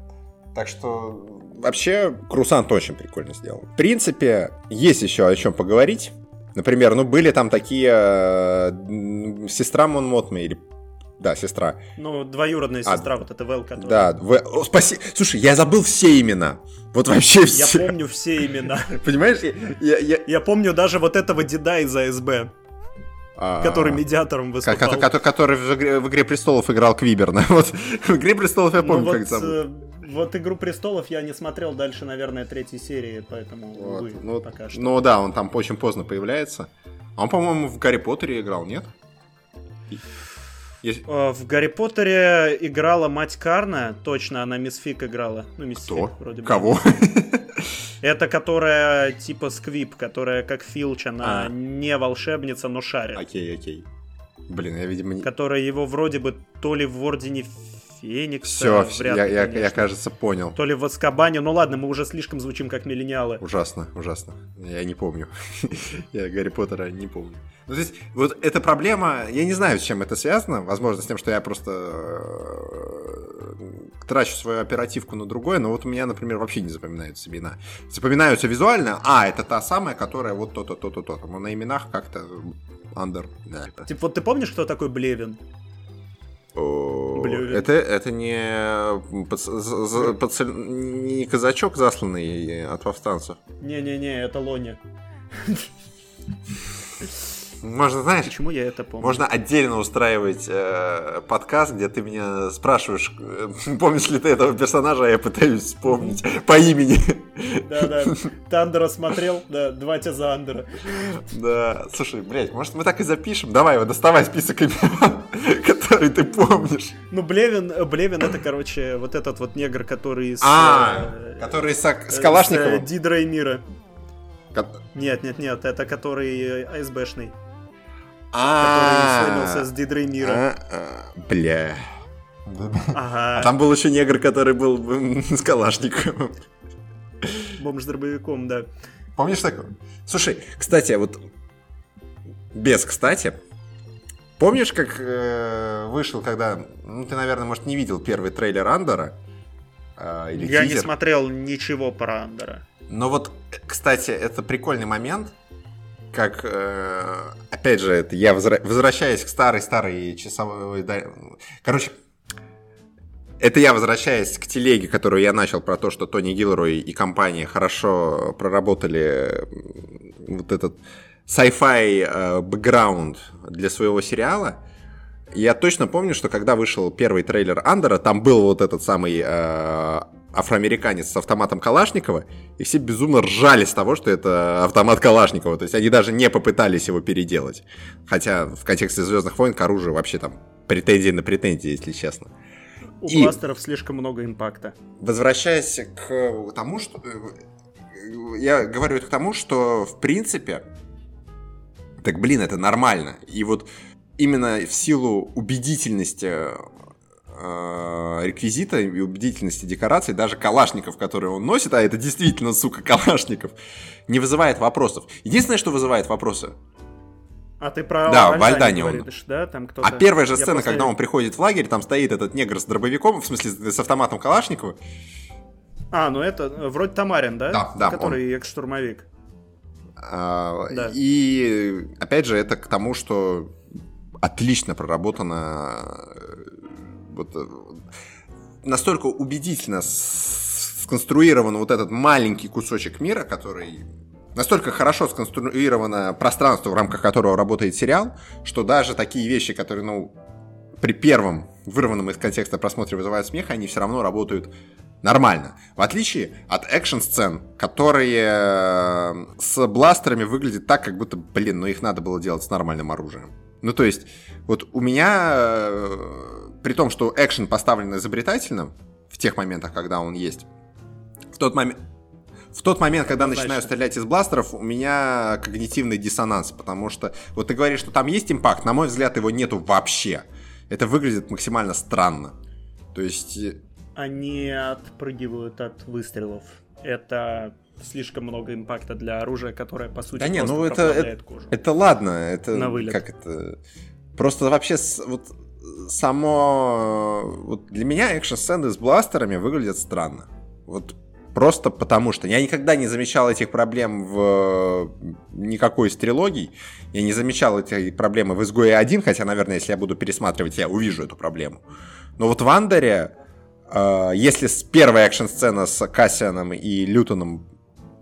S2: Так что вообще Крусант очень прикольно сделал. В принципе, есть еще о чем поговорить. Например, ну были там такие э, сестра Монмотме или да, сестра.
S1: Ну, двоюродная а, сестра, а, вот это Вэл, которая...
S2: Да, в... О, спаси... Слушай, я забыл все имена. Вот вообще все.
S1: Я помню все имена.
S2: Понимаешь?
S1: Я, я... я помню даже вот этого деда из АСБ. А, который медиатором выступал.
S2: Который, который в, игре, в «Игре престолов» играл Квиберна. Вот, в «Игре престолов» я помню, ну, как вот, зовут.
S1: Вот «Игру престолов» я не смотрел дальше, наверное, третьей серии, поэтому, вот. увы,
S2: ну,
S1: пока что.
S2: Ну да, он там очень поздно появляется. Он, по-моему, в «Гарри Поттере» играл, нет?
S1: Есть... Э, в Гарри Поттере играла мать Карна, точно, она Мисс Фик играла. Ну, Мисс
S2: Кто? Фик, вроде бы. Кого?
S1: Это которая типа Сквип, которая как Филч, она а. не волшебница, но шарит.
S2: Окей, окей. Блин, я, видимо, не...
S1: Которая его вроде бы то ли в Ордене
S2: Феникса. Все, я, ли, я, я, кажется, понял.
S1: То ли в Аскабане. Ну ладно, мы уже слишком звучим как миллениалы.
S2: Ужасно, ужасно. Я не помню. я Гарри Поттера не помню. Ну, то есть, вот эта проблема, я не знаю, с чем это связано. Возможно, с тем, что я просто э, трачу свою оперативку на другое, но вот у меня, например, вообще не запоминаются имена. Запоминаются визуально, а, это та самая, которая вот то-то, то-то, то-то. Но на именах как-то андер. Да.
S1: Типа, вот ты помнишь, кто такой Блевин?
S2: Это, это не, под, за, под, не казачок, засланный от повстанцев.
S1: Не-не-не, это Лоня.
S2: Можно, знаешь,
S1: почему я это помню?
S2: Можно отдельно устраивать э, подкаст, где ты меня спрашиваешь, э, помнишь ли ты этого персонажа, а я пытаюсь вспомнить по имени.
S1: Да-да, ты Андера смотрел, да, два тебя за Андера.
S2: Да, слушай, блядь, может мы так и запишем? Давай, вот доставай список имен, который ты помнишь.
S1: Ну, Блевин, Блевин это, короче, вот этот вот негр, который с...
S2: А, э, который с, с Калашниковым? С
S1: Дидра и Мира. Нет, нет, нет, это который АСБшный.
S2: А,
S1: который сломился с Дидрой Мира. А,
S2: а, бля. Ага. А там был еще негр, который был с Калашником.
S1: Бомж с дробовиком, да.
S2: Помнишь такого? Слушай, кстати, вот без кстати, помнишь, как э, вышел, когда, ну ты, наверное, может, не видел первый трейлер Андера?
S1: Э, или Я тизер. не смотрел ничего про Андера.
S2: Но вот, кстати, это прикольный момент, как, э, опять же, это я возвращаюсь к старой-старой часовой... Короче, это я возвращаюсь к телеге, которую я начал про то, что Тони Гилрой и компания хорошо проработали вот этот sci-fi э, бэкграунд для своего сериала. Я точно помню, что когда вышел первый трейлер Андера, там был вот этот самый э, афроамериканец с автоматом Калашникова, и все безумно ржали с того, что это автомат Калашникова. То есть они даже не попытались его переделать. Хотя в контексте Звездных войн к оружию вообще там претензии на претензии, если честно.
S1: У и бластеров слишком много импакта.
S2: Возвращаясь к тому, что... Э, я говорю это к тому, что в принципе... Так, блин, это нормально. И вот именно в силу убедительности э, реквизита и убедительности декораций, даже калашников, которые он носит, а это действительно, сука, калашников, не вызывает вопросов. Единственное, что вызывает вопросы,
S1: а ты про
S2: да, в Альдане он.
S1: да? Там
S2: кто-то... А первая же сцена, после... когда он приходит в лагерь, там стоит этот негр с дробовиком, в смысле с автоматом Калашникова.
S1: А, ну это вроде Тамарин, да?
S2: Да, да.
S1: Который он... экс-штурмовик.
S2: А, да. И опять же, это к тому, что отлично проработано вот, э, настолько убедительно сконструирован вот этот маленький кусочек мира, который настолько хорошо сконструировано пространство, в рамках которого работает сериал, что даже такие вещи, которые, ну, при первом вырванном из контекста просмотре вызывают смех, они все равно работают нормально. В отличие от экшн-сцен, которые э, с бластерами выглядят так, как будто, блин, ну их надо было делать с нормальным оружием. Ну, то есть, вот у меня, э, при том, что экшен поставлен изобретательно, в тех моментах, когда он есть, в тот момент, в тот момент, когда Значит. начинаю стрелять из бластеров, у меня когнитивный диссонанс, потому что вот ты говоришь, что там есть импакт, на мой взгляд, его нету вообще. Это выглядит максимально странно. То есть... Э,
S1: Они отпрыгивают от выстрелов. Это слишком много импакта для оружия, которое, по сути,
S2: да не, ну это, это, кожу. Это ладно, это... На вылет. Как это... Просто вообще вот само... Вот для меня экшн-сцены с бластерами выглядят странно. Вот Просто потому что я никогда не замечал этих проблем в никакой из трилогий. Я не замечал эти проблемы в «Изгое 1», хотя, наверное, если я буду пересматривать, я увижу эту проблему. Но вот в «Андере», э, если с первой экшн-сцена с Кассианом и Лютоном,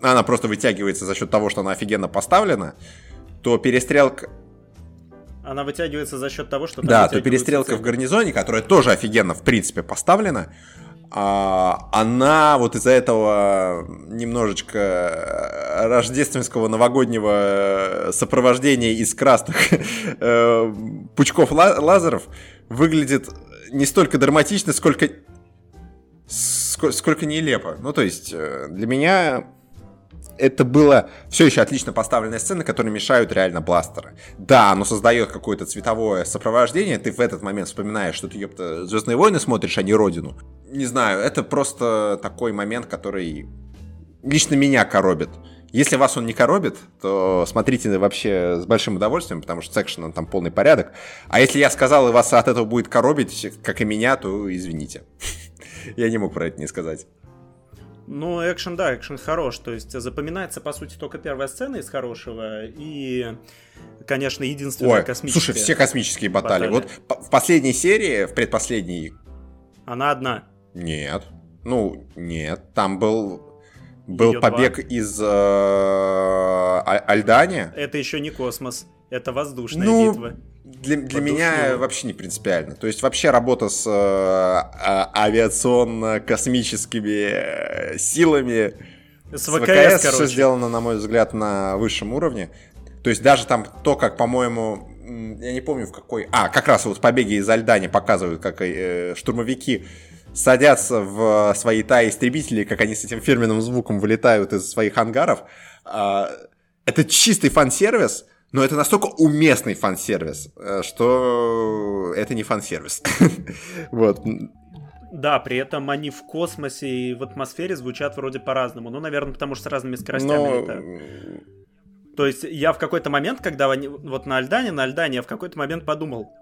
S2: она просто вытягивается за счет того, что она офигенно поставлена, то перестрелка...
S1: Она вытягивается за счет того, что...
S2: Да, то перестрелка в гарнизоне, которая тоже офигенно, в принципе, поставлена, а, она вот из-за этого немножечко рождественского новогоднего сопровождения из красных э, пучков лазеров выглядит не столько драматично, сколько сколько нелепо. Ну, то есть, э, для меня это было все еще отлично поставленная сцена, которые мешают реально бластеры. Да, оно создает какое-то цветовое сопровождение, ты в этот момент вспоминаешь, что ты, ёпта, Звездные войны смотришь, а не Родину. Не знаю, это просто такой момент, который лично меня коробит. Если вас он не коробит, то смотрите вообще с большим удовольствием, потому что с экшеном там полный порядок. А если я сказал, и вас от этого будет коробить, как и меня, то извините. Я не мог про это не сказать.
S1: Ну, экшен, да, экшен хорош. То есть запоминается, по сути, только первая сцена из хорошего. И, конечно, единственная Ой, космическая.
S2: Слушай, все космические баталии. баталии. Вот в последней серии, в предпоследней...
S1: Она одна.
S2: Нет. Ну, нет. Там был был Ее побег два. из э, Альдания.
S1: Это еще не космос, это воздушная ну, битва
S2: для, для меня вообще не принципиально. То есть вообще работа с э, а, авиационно-космическими э, силами с, с ВКС, ВКС все сделано, на мой взгляд, на высшем уровне. То есть даже там то, как, по-моему, я не помню в какой... А, как раз вот в «Побеге из Альдани» показывают, как э, штурмовики садятся в свои таи-истребители, как они с этим фирменным звуком вылетают из своих ангаров. Э, это чистый фан-сервис, но это настолько уместный фан-сервис, э, что это не фан-сервис. Вот.
S1: Да, при этом они в космосе и в атмосфере звучат вроде по-разному. Ну, наверное, потому что с разными скоростями Но... это. То есть я в какой-то момент, когда они, вот на Альдане, на Альдане я в какой-то момент подумал,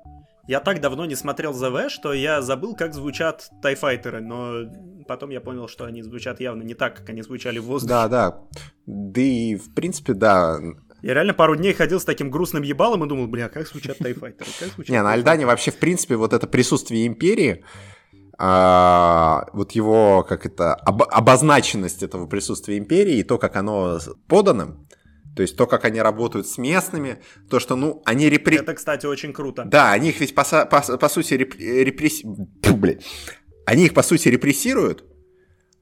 S1: я так давно не смотрел ЗВ, что я забыл, как звучат тайфайтеры, но потом я понял, что они звучат явно не так, как они звучали в воздухе.
S2: Да, да. Да и, в принципе, да,
S1: я реально пару дней ходил с таким грустным ебалом и думал, бля, как звучат тайфайтеры, как звучат
S2: Не, на Альдане вообще, в принципе, вот это присутствие Империи, а, вот его, как это, об, обозначенность этого присутствия Империи и то, как оно подано, то есть то, как они работают с местными, то, что, ну, они репри...
S1: Это, кстати, очень круто.
S2: Да, они их ведь по, по, по сути реп... репресси... Они их, по сути, репрессируют,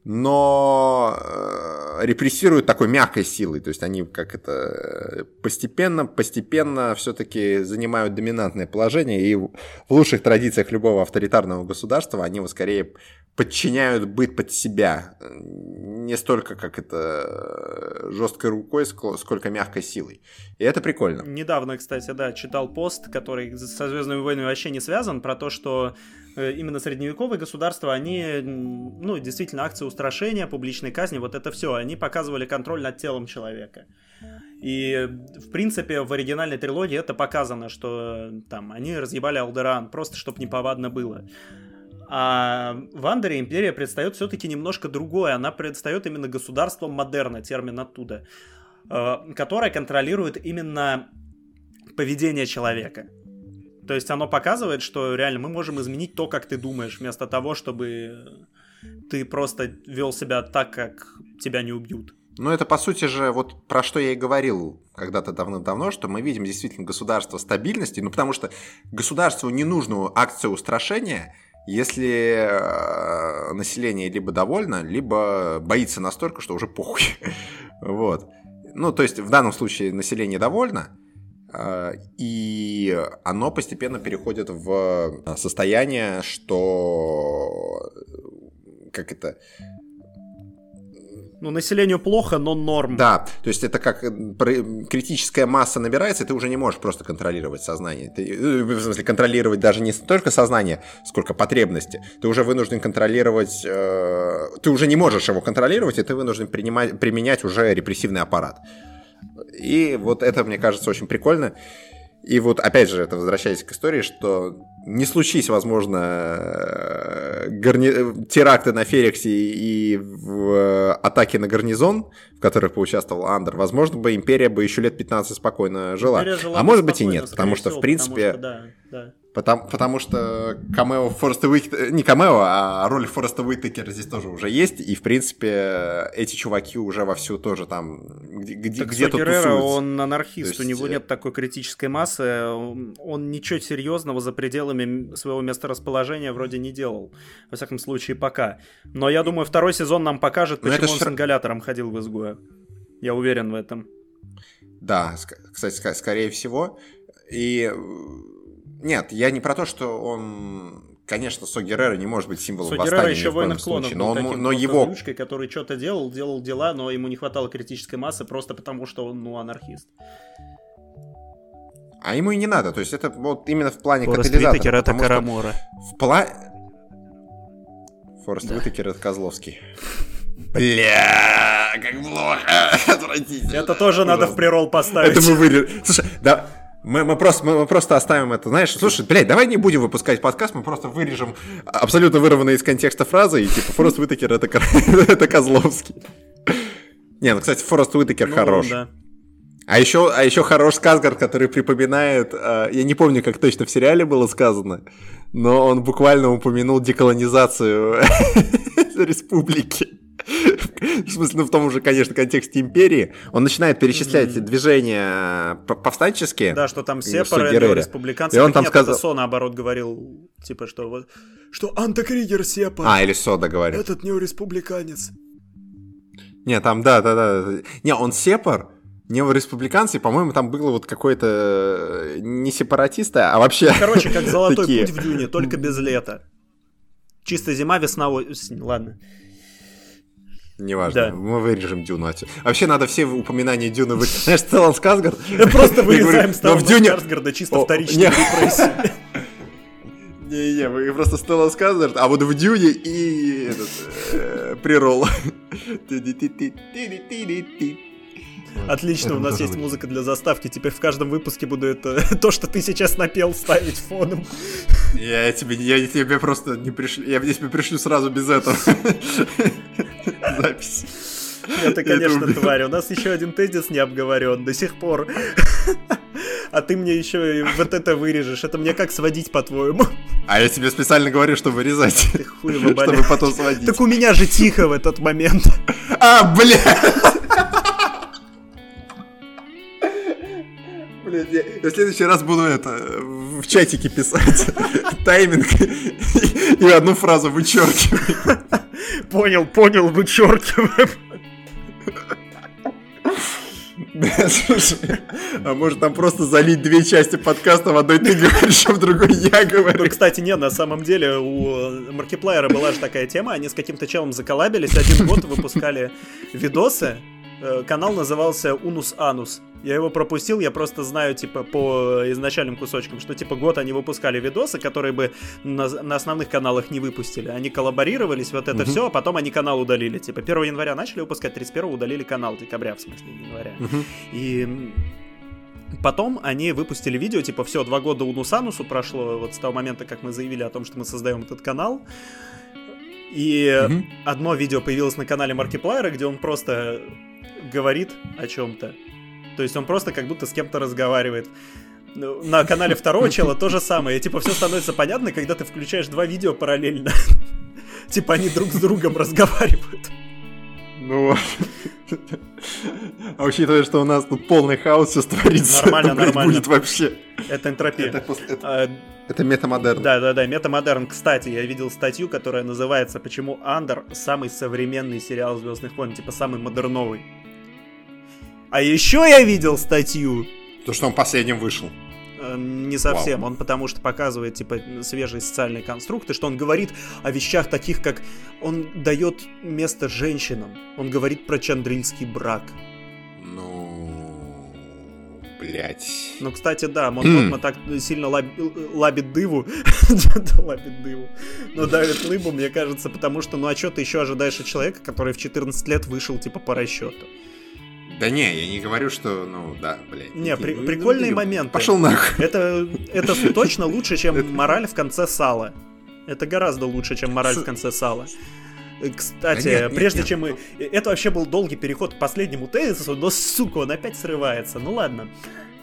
S2: но э, репрессируют такой мягкой силой, то есть они как это постепенно, постепенно все-таки занимают доминантное положение, и в лучших традициях любого авторитарного государства они его скорее подчиняют быть под себя, не столько как это жесткой рукой, сколько мягкой силой. И это прикольно.
S1: Недавно, кстати, да, читал пост, который со Звездными войнами вообще не связан, про то, что Э, именно средневековые государства, они, ну, действительно, акции устрашения, публичной казни, вот это все, они показывали контроль над телом человека. И, в принципе, в оригинальной трилогии это показано, что там они разъебали Алдеран, просто чтобы неповадно было. А в Андере империя предстает все-таки немножко другое. Она предстает именно государством модерна, термин оттуда, э, которое контролирует именно поведение человека. То есть оно показывает, что реально мы можем изменить то, как ты думаешь, вместо того, чтобы ты просто вел себя так, как тебя не убьют.
S2: Ну, это, по сути же, вот про что я и говорил когда-то давно-давно, что мы видим действительно государство стабильности, ну, потому что государству не нужно акцию устрашения, если э, население либо довольно, либо боится настолько, что уже похуй. вот. Ну, то есть в данном случае население довольно, и оно постепенно переходит в состояние, что как это
S1: ну, населению плохо, но норм.
S2: Да, то есть это как критическая масса набирается, и ты уже не можешь просто контролировать сознание. Ты, э, в смысле, контролировать даже не столько сознание, сколько потребности. Ты уже вынужден контролировать... Э, ты уже не можешь его контролировать, и ты вынужден принимать, применять уже репрессивный аппарат. И вот это, мне кажется, очень прикольно. И вот, опять же, это возвращаясь к истории, что не случись, возможно, э, гарни... теракты на Ферексе и в атаке на гарнизон, в которых поучаствовал Андер, возможно бы империя бы еще лет 15 спокойно жила. жила а может быть и нет, потому что, в принципе, что, да, да. Потому, потому что камео Фореста Уитакера, не камео, а роль Фореста Уитакера здесь тоже уже есть, и, в принципе, эти чуваки уже вовсю тоже там где, где, где-то
S1: Геррера, он анархист, есть... у него нет такой критической массы, он ничего серьезного за пределами своего месторасположения вроде не делал, во всяком случае, пока. Но я думаю, второй сезон нам покажет, почему он с ингалятором ходил в изгоя. Я уверен в этом.
S2: Да, кстати, скорее всего. И нет, я не про то, что он Конечно, Со Геррера не может быть символом Со восстания еще воин клонов но, он, таким, но его...
S1: Ручкой, который что-то делал, делал дела, но ему не хватало критической массы просто потому, что он, ну, анархист.
S2: А ему и не надо, то есть это вот именно в плане Форест катализатора. Уитакер
S1: это Карамора.
S2: В плане... Форест да. Уитакер это Козловский. Бля, как плохо.
S1: Отвратительно. Это тоже надо в прирол поставить.
S2: Это мы вырежем. Слушай, да, мы, мы, просто, мы, мы просто оставим это, знаешь, слушай, блядь, давай не будем выпускать подкаст, мы просто вырежем абсолютно вырванные из контекста фразы, и типа Форест Уитакер это, это Козловский. Не, ну, кстати, Форест Уитакер ну, хорош. Да. А еще, а еще хорош Сказгард, который припоминает, э, я не помню, как точно в сериале было сказано, но он буквально упомянул деколонизацию республики. В смысле, ну в том же, конечно, контексте империи. Он начинает перечислять mm-hmm. движения повстанческие.
S1: Да, что там сепары, республиканцы. И он там сказал... Со, наоборот, говорил, типа, что вот... Что Антокригер сепар.
S2: А, или Сода говорит.
S1: Этот неореспубликанец.
S2: Не, там, да, да, да. Не, он сепар, неореспубликанцы, по-моему, там было вот какое-то э, не сепаратисты, а вообще...
S1: Короче, как золотой путь в Дюне, только без лета. Чисто зима, весна, осень. Ладно.
S2: Неважно, да. мы вырежем Дюну отсюда. Вообще надо все упоминания Дюны вырезать. Знаешь, Стеллан Скарсгард...
S1: Просто вырезаем Стеллан Скарсгарда чисто вторичной репрессии.
S2: Не-не, вы просто Стеллан Скарсгард, а вот в Дюне и этот, э, прирол.
S1: Отлично, у нас есть музыка для заставки. Теперь в каждом выпуске буду это то, что ты сейчас напел, ставить фоном.
S2: Я тебе, я тебе просто не пришлю. Я тебе пришлю сразу без этого. Запись.
S1: Это, конечно, тварь. У нас еще один тезис не обговорен до сих пор. А ты мне еще вот это вырежешь. Это мне как сводить, по-твоему?
S2: А я тебе специально говорю, что вырезать. Ты хуй Чтобы потом сводить.
S1: Так у меня же тихо в этот момент.
S2: А, бля! Блин, я, я в следующий раз буду это в чатике писать тайминг и, и одну фразу вычеркиваю.
S1: Понял, понял, вычеркиваем.
S2: слушай, а может там просто залить две части подкаста, в одной ты говоришь, а в другой я говорю.
S1: Кстати, нет, на самом деле у Маркиплеера была же такая тема, они с каким-то челом заколабились, один год выпускали видосы, Э, канал назывался Унус Анус. Я его пропустил, я просто знаю, типа, по изначальным кусочкам, что, типа, год они выпускали видосы, которые бы на, на основных каналах не выпустили. Они коллаборировались, вот это mm-hmm. все, а потом они канал удалили. Типа, 1 января начали выпускать, 31 удалили канал, декабря, в смысле, января. Mm-hmm. И Потом они выпустили видео, типа, все, два года Унусанусу прошло, вот с того момента, как мы заявили о том, что мы создаем этот канал. И mm-hmm. одно видео появилось на канале Маркиплайера, где он просто говорит о чем-то. То есть он просто как будто с кем-то разговаривает. Ну, на канале второго чела то же самое. И, типа, все становится понятно, когда ты включаешь два видео параллельно. Типа они друг с другом разговаривают.
S2: Ну, а учитывая, что у нас тут полный хаос сейчас творится,
S1: Нормально,
S2: то, блядь,
S1: нормально.
S2: будет вообще...
S1: Это энтропия.
S2: Это, это-
S1: А,
S2: это метамодерн.
S1: Да, да, да, метамодерн. Кстати, я видел статью, которая называется «Почему Андер самый современный сериал Звездных войн», типа самый модерновый. А еще я видел статью,
S2: То, что он последним вышел.
S1: э, не совсем, он потому что показывает, типа, свежие социальные конструкты, что он говорит о вещах таких, как он дает место женщинам, он говорит про чандрильский брак.
S2: Ну... Блять.
S1: Ну, кстати, да, Мон
S2: М.
S1: Мотма так сильно лаб- лабит дыву. лабит дыву. Но давит лыбу, мне кажется, потому что, ну а что ты еще ожидаешь от человека, который в 14 лет вышел, типа, по расчету?
S2: Да не, я не говорю, что, ну, да, блядь.
S1: Не, при-
S2: ну,
S1: прикольные
S2: ну,
S1: моменты.
S2: Пошел нахуй.
S1: Это, это точно лучше, чем мораль в конце сала. Это гораздо лучше, чем мораль в конце сала. Кстати,
S2: Да нет, нет,
S1: прежде
S2: нет.
S1: чем мы... Это вообще был долгий переход к последнему тезису, но, сука, он опять срывается. Ну ладно.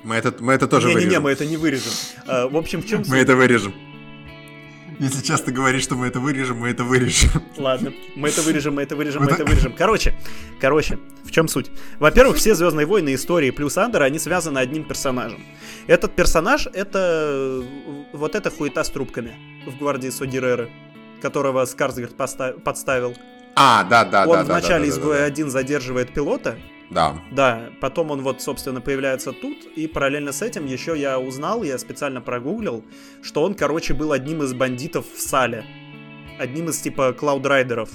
S2: Мы это, мы это тоже
S1: Не-не-не,
S2: вырежем.
S1: мы это не вырежем. А, В общем, в чем
S2: Мы это вырежем. Если часто говоришь, что мы это вырежем, мы это вырежем.
S1: Ладно, мы это вырежем, мы это вырежем, мы это вырежем. Короче, короче, в чем суть? Во-первых, все Звездные войны истории плюс Андера, они связаны одним персонажем. Этот персонаж это э, вот эта хуета с трубками в гвардии Содиреры, которого Скарсгард подставил.
S2: А, да, да,
S1: он
S2: да. да,
S1: вначале
S2: да, да, да,
S1: изгоя-1 задерживает пилота,
S2: Да.
S1: да, потом он вот, собственно, появляется тут, и параллельно с этим еще я узнал, я специально прогуглил, что он, короче, был одним из бандитов в Сале. Одним из, типа, клаудрайдеров.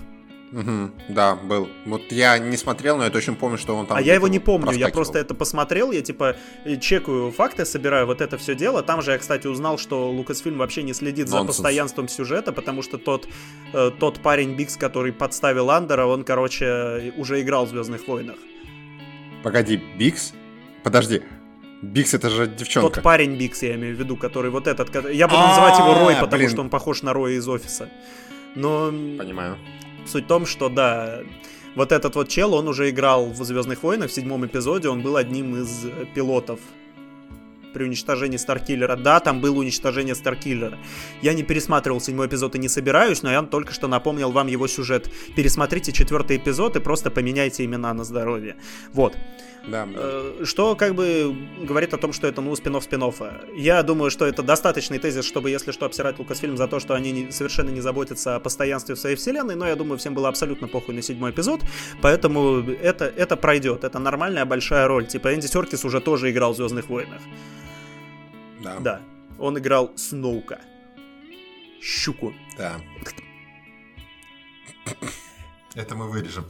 S2: Мгм, да, был. Вот я не смотрел, но я точно помню, что он там...
S1: а я его не помню, я просто это посмотрел, я типа э, чекаю факты, собираю вот это все дело. Там же я, кстати, узнал, что Лукасфильм вообще не следит за
S2: Нонсенс.
S1: постоянством сюжета, потому что тот, э, тот парень Бикс, который подставил Андора, он, короче, уже играл в Звездных войнах.
S2: Погоди, Бикс? Подожди. Бикс это же девчонка.
S1: Тот парень Бикс, я имею в виду, который вот этот. Я буду называть его Рой,
S2: А,
S1: потому что он похож на Роя из офиса. Но
S2: Понимаю.
S1: Суть в том, что да, вот этот вот чел, он уже играл в Звездных войнах в седьмом эпизоде, он был одним из э, пилотов при уничтожении Старкиллера. Да, там было уничтожение Старкиллера. Я не пересматривал седьмой эпизод и не собираюсь, но я только что напомнил вам его сюжет. Пересмотрите четвертый эпизод и просто поменяйте имена на здоровье. Вот.
S2: Да.
S1: Э, Что как бы говорит о том, что это, ну, спин-офф спин Я думаю, что это достаточный тезис, чтобы, если что, обсирать Лукасфильм за то, что они не- совершенно не заботятся о постоянстве в своей вселенной, но я думаю, всем было абсолютно похуй на седьмой эпизод, поэтому это, это пройдет, это нормальная большая роль. Типа Энди Серкис уже тоже играл в Звездных войнах.
S2: да.
S1: Да, он играл Сноука. Щуку.
S2: Да. Это мы вырежем.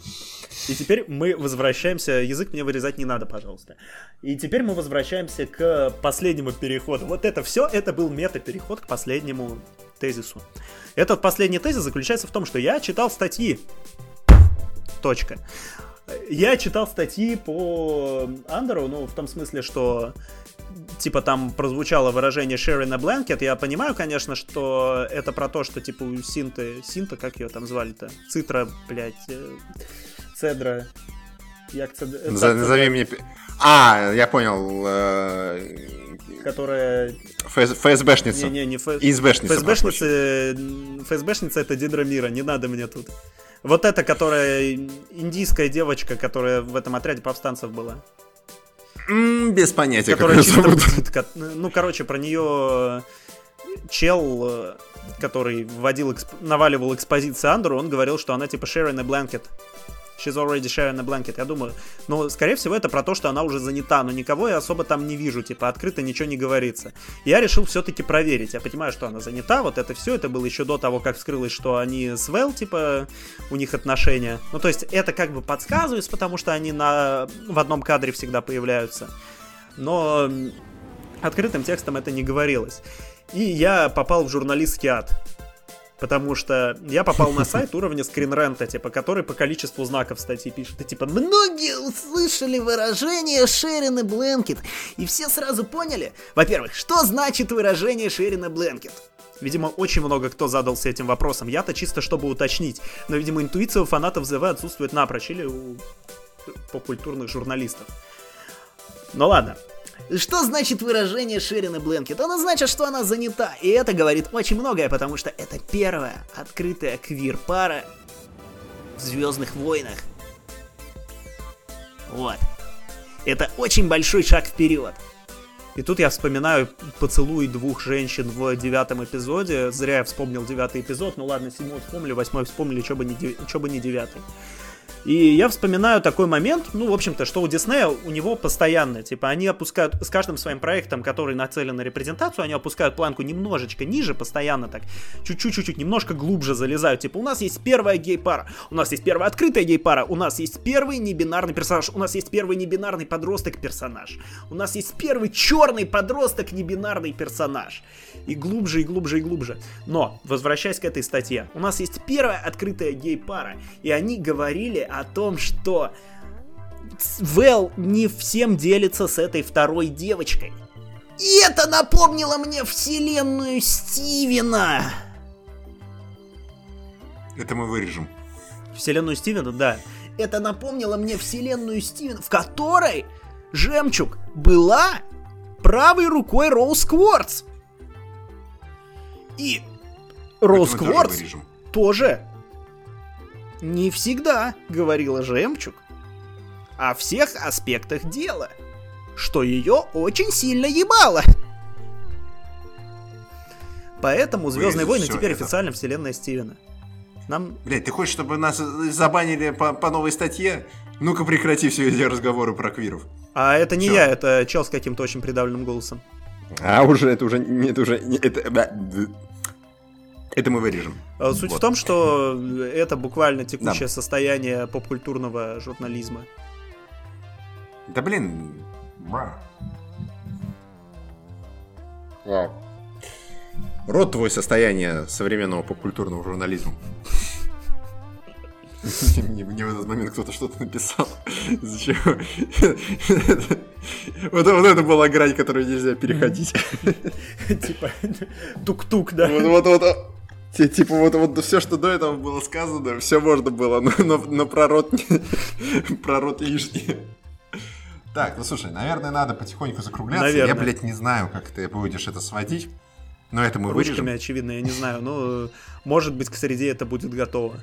S1: И теперь мы возвращаемся, язык мне вырезать не надо, пожалуйста. И теперь мы возвращаемся к последнему переходу. Вот это все, это был мета-переход к последнему тезису. Этот последний тезис заключается в том, что я читал статьи. Точка. Я читал статьи по Андеру, ну, в том смысле, что типа там прозвучало выражение sharing a blanket, я понимаю, конечно, что это про то, что типа у Синты, Синта, как ее там звали-то? Цитра, блядь, э, Цедра. Як э, Цедра,
S2: назови мне... А, я понял. э,
S1: Которая...
S2: ФС- ФСБшница.
S1: Не ФС...
S2: ФСБшница. прошу прощения.
S1: ФСБшница, э, ФСБшница это Дидра Мира, не надо мне тут. Вот эта, которая индийская девочка, которая в этом отряде повстанцев была.
S2: М, Без понятия, как
S1: которая
S2: ее
S1: чисто
S2: зовут.
S1: бдит, Ну, короче, про нее чел, э, который вводил, эксп- наваливал экспозиции Андеру, он говорил, что она типа sharing a blanket. She's already sharing a blanket. Я думаю, ну, скорее всего, это про то, что она уже занята, но никого я особо там не вижу, типа, открыто ничего не говорится. Я решил все-таки проверить. Я понимаю, что она занята, вот это все, это было еще до того, как вскрылось, что они с Вэл, типа, у них отношения. Ну, то есть, это как бы подсказывается, потому что они на... в одном кадре всегда появляются. Но открытым текстом это не говорилось. И я попал в журналистский ад. Потому что я попал на сайт уровня скринрента, типа, который по количеству знаков статьи пишет. И типа, многие услышали выражение Шерин и Бленкет. И все сразу поняли, во-первых, что значит выражение Шерин и Бленкет. Видимо, очень много кто задался этим вопросом. Я-то чисто чтобы уточнить. Но, видимо, интуиция у фанатов ЗВ отсутствует напрочь. Или у попкультурных журналистов. Ну ладно. Что значит выражение Шерина Бленкет? Оно значит, что она занята. И это говорит очень многое, потому что это первая открытая квир-пара в Звездных войнах. Вот. Это очень большой шаг вперед. И тут я вспоминаю поцелуй двух женщин в девятом эпизоде. Зря я вспомнил девятый эпизод. Ну ладно, седьмой вспомнили, восьмой вспомнили, что бы бы не девятый. И я вспоминаю такой момент, ну, в общем-то, что у Диснея у него постоянно, типа, они опускают, с каждым своим проектом, который нацелен на репрезентацию, они опускают планку немножечко ниже, постоянно так, чуть-чуть-чуть, немножко глубже залезают. Типа, у нас есть первая гей-пара, у нас есть первая открытая гей-пара, у нас есть первый небинарный персонаж, у нас есть первый небинарный подросток-персонаж, у нас есть первый черный подросток небинарный персонаж. И глубже, и глубже, и глубже. Но, возвращаясь к этой статье, у нас есть первая открытая гей-пара, и они говорили о том, что Вэл не всем делится с этой второй девочкой. И это напомнило мне вселенную Стивена.
S2: Это мы вырежем.
S1: Вселенную Стивена, да. Это напомнило мне вселенную Стивена, в которой Жемчуг была правой рукой Роуз Кварц. И Роуз Кварц тоже не всегда говорила жемчуг о всех аспектах дела, что ее очень сильно ебало. Поэтому Звездные войны теперь это. официально вселенная Стивена.
S2: Нам... Блять, ты хочешь, чтобы нас забанили по, по новой статье? Ну-ка прекрати все эти разговоры про квиров.
S1: А это не Всё. я, это чел с каким-то очень придавленным голосом.
S2: А уже, это уже, это уже, это, это мы вырежем.
S1: А, суть вот. в том, что это буквально текущее да. состояние попкультурного журнализма.
S2: Да блин. Вау. Рот твой состояние современного попкультурного журнализма. Мне, мне в этот момент кто-то что-то написал. Зачем? Вот, вот это была грань, которую нельзя переходить.
S1: Типа тук-тук, да?
S2: Вот, вот, вот. Типа вот, вот все, что до этого было сказано, все можно было, но, но, но про рот, про рот лишнее. Так, ну слушай, наверное, надо потихоньку закругляться. Наверное. Я, блядь, не знаю, как ты будешь это сводить. Но это мы
S1: Ручками,
S2: вырежем.
S1: очевидно, я не знаю. Но, может быть, к среде это будет готово.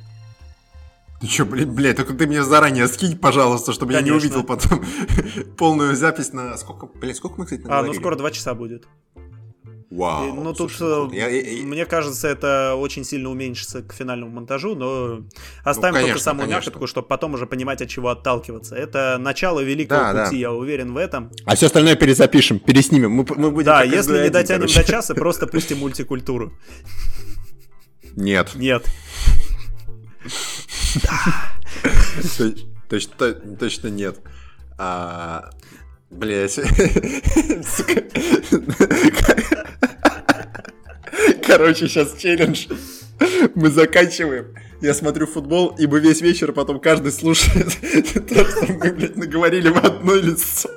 S2: Ты чё, блин, блядь, только ты мне заранее скинь, пожалуйста, чтобы Конечно. я не увидел потом полную запись на... Сколько, блядь, сколько мы, кстати,
S1: А, ну скоро два часа будет.
S2: Вау. И,
S1: ну тут, ну, я, я, мне кажется, это очень сильно уменьшится к финальному монтажу, но оставим ну, конечно, только самую конечно. мякотку, чтобы потом уже понимать, от чего отталкиваться. Это начало великого да, пути, да. я уверен в этом.
S2: А все остальное перезапишем, переснимем. Мы, мы будем
S1: да, если не дотянем короче. до часа, просто пустим мультикультуру.
S2: Нет.
S1: Нет.
S2: Точно, точно нет. А, Блять. Короче, сейчас челлендж. Мы заканчиваем. Я смотрю футбол, и мы весь вечер потом каждый слушает то, что мы, блядь, наговорили в одно лицо.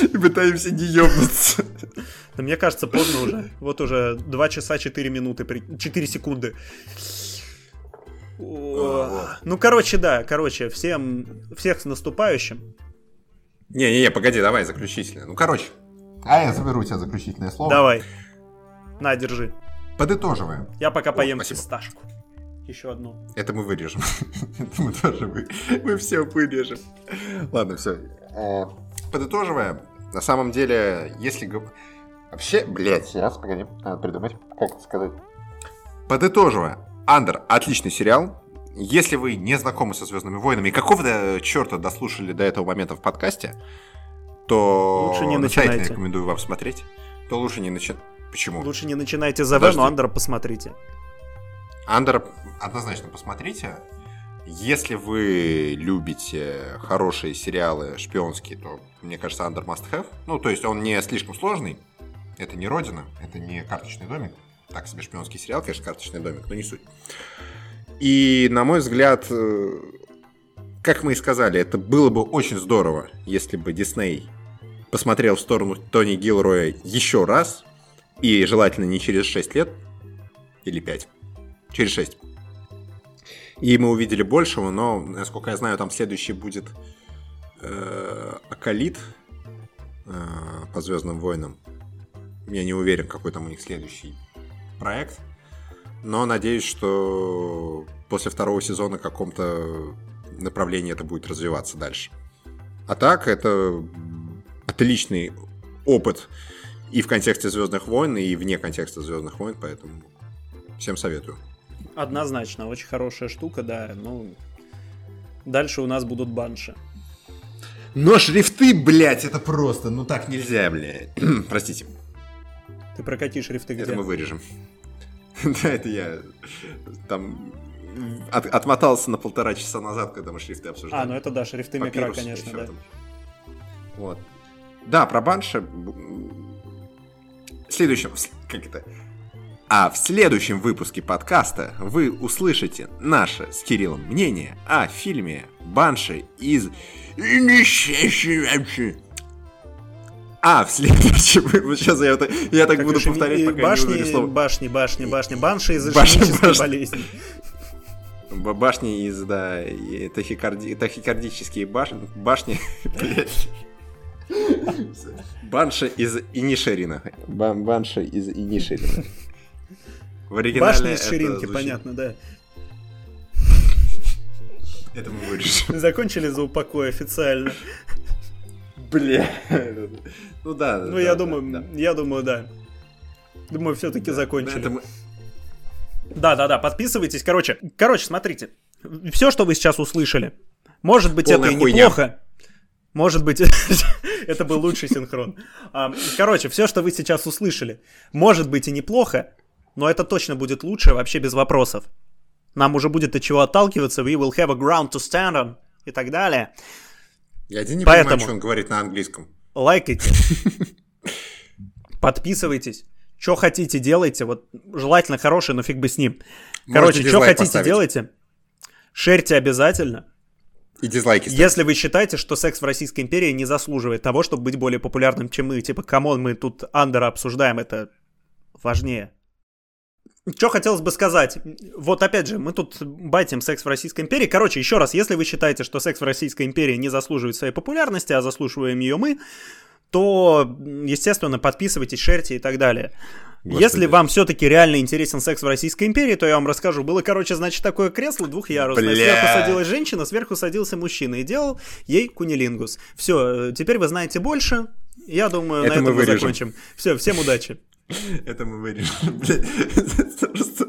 S2: И пытаемся не ёбнуться.
S1: Да мне кажется, поздно уже. Вот уже 2 часа 4 минуты, 4 секунды. Ну, короче, да, короче, всем, всех с наступающим.
S2: Не-не-не, погоди, давай заключительное. Ну, короче. А я заберу у тебя заключительное слово.
S1: Давай. На, держи.
S2: Подытоживаем.
S1: Я пока О, поем спасибо. фисташку. Еще одну.
S2: Это мы вырежем. Это мы тоже вы... мы все вырежем. Ладно, все. Подытоживая, на самом деле, если... Вообще, блядь, сейчас, погоди, надо придумать, как это сказать. Подытоживая, Андер отличный сериал. Если вы не знакомы со Звездными войнами и какого-то черта дослушали до этого момента в подкасте, то
S1: лучше не начинайте.
S2: рекомендую вам смотреть. То лучше не начинайте. Почему?
S1: Лучше не начинайте за В, но Андера посмотрите.
S2: Андера однозначно посмотрите. Если вы любите хорошие сериалы шпионские, то, мне кажется, Андер must have. Ну, то есть он не слишком сложный. Это не Родина, это не карточный домик. Так себе шпионский сериал, конечно, карточный домик, но не суть. И, на мой взгляд, э, как мы и сказали, это было бы очень здорово, если бы Дисней посмотрел в сторону Тони Гилроя еще раз, и желательно не через 6 лет, или 5, через 6. И мы увидели большего, но, насколько я знаю, там следующий будет э, Акалит э, по Звездным войнам. Я не уверен, какой там у них следующий проект. Но надеюсь, что после второго сезона каком-то направлении это будет развиваться дальше. А так, это отличный опыт и в контексте Звездных войн, и вне контекста Звездных войн, поэтому всем советую.
S1: Однозначно, очень хорошая штука, да. Ну, дальше у нас будут банши.
S2: Но шрифты, блядь, это просто, ну так нельзя, блядь. Простите.
S1: Ты прокати шрифты где?
S2: Это мы вырежем. Да, это я там от, отмотался на полтора часа назад, когда мы шрифты обсуждали.
S1: А, ну это да, шрифты микро, конечно, да.
S2: Вот. Да, про банши. В следующем, как это? А в следующем выпуске подкаста вы услышите наше с Кириллом мнение о фильме Банши из а, в следующем выпуске. Сейчас я, это, я так как буду повторять, пока
S1: башни,
S2: не
S1: слово. Башни, башни, башни. Банши из ишемической болезни.
S2: Башни из, да, тахикарди, тахикардические башни. Башни, Банша из Инишерина. Бан, банша из Инишерина.
S1: В оригинале Башня из Ширинки, звучит... понятно, да.
S2: Это мы вырежем.
S1: Закончили за упокой официально.
S2: Бля. Ну да.
S1: Ну я думаю, я думаю, да. Думаю, все-таки закончили. Да, да, да, подписывайтесь. Короче, короче, смотрите. Все, что вы сейчас услышали. Может быть, это и неплохо. Может быть, это был лучший синхрон. Короче, все, что вы сейчас услышали, может быть и неплохо, но это точно будет лучше вообще без вопросов. Нам уже будет от чего отталкиваться, we will have a ground to stand on и так далее.
S2: Я один не Поэтому понимаю, что он говорит на английском.
S1: Лайкайте. Подписывайтесь. Что хотите, делайте. Вот желательно хорошее, но фиг бы с ним. Короче, что хотите, поставить. делайте. Шерьте обязательно.
S2: И дизлайки.
S1: Ставить. Если вы считаете, что секс в Российской империи не заслуживает того, чтобы быть более популярным, чем мы, типа, come on, мы тут «Андора» обсуждаем, это важнее. Что хотелось бы сказать? Вот опять же, мы тут бафим секс в Российской империи. Короче, еще раз, если вы считаете, что секс в Российской империи не заслуживает своей популярности, а заслуживаем ее мы, то, естественно, подписывайтесь, шерьте и так далее. Господи. Если вам все-таки реально интересен секс в Российской империи, то я вам расскажу. Было, короче, значит, такое кресло двухъярусное. Бля. Сверху садилась женщина, сверху садился мужчина и делал ей кунилингус. Все, э, теперь вы знаете больше. Я думаю, Это на этом мы, мы закончим. Все, всем удачи.
S2: Это мы вырежем. Просто...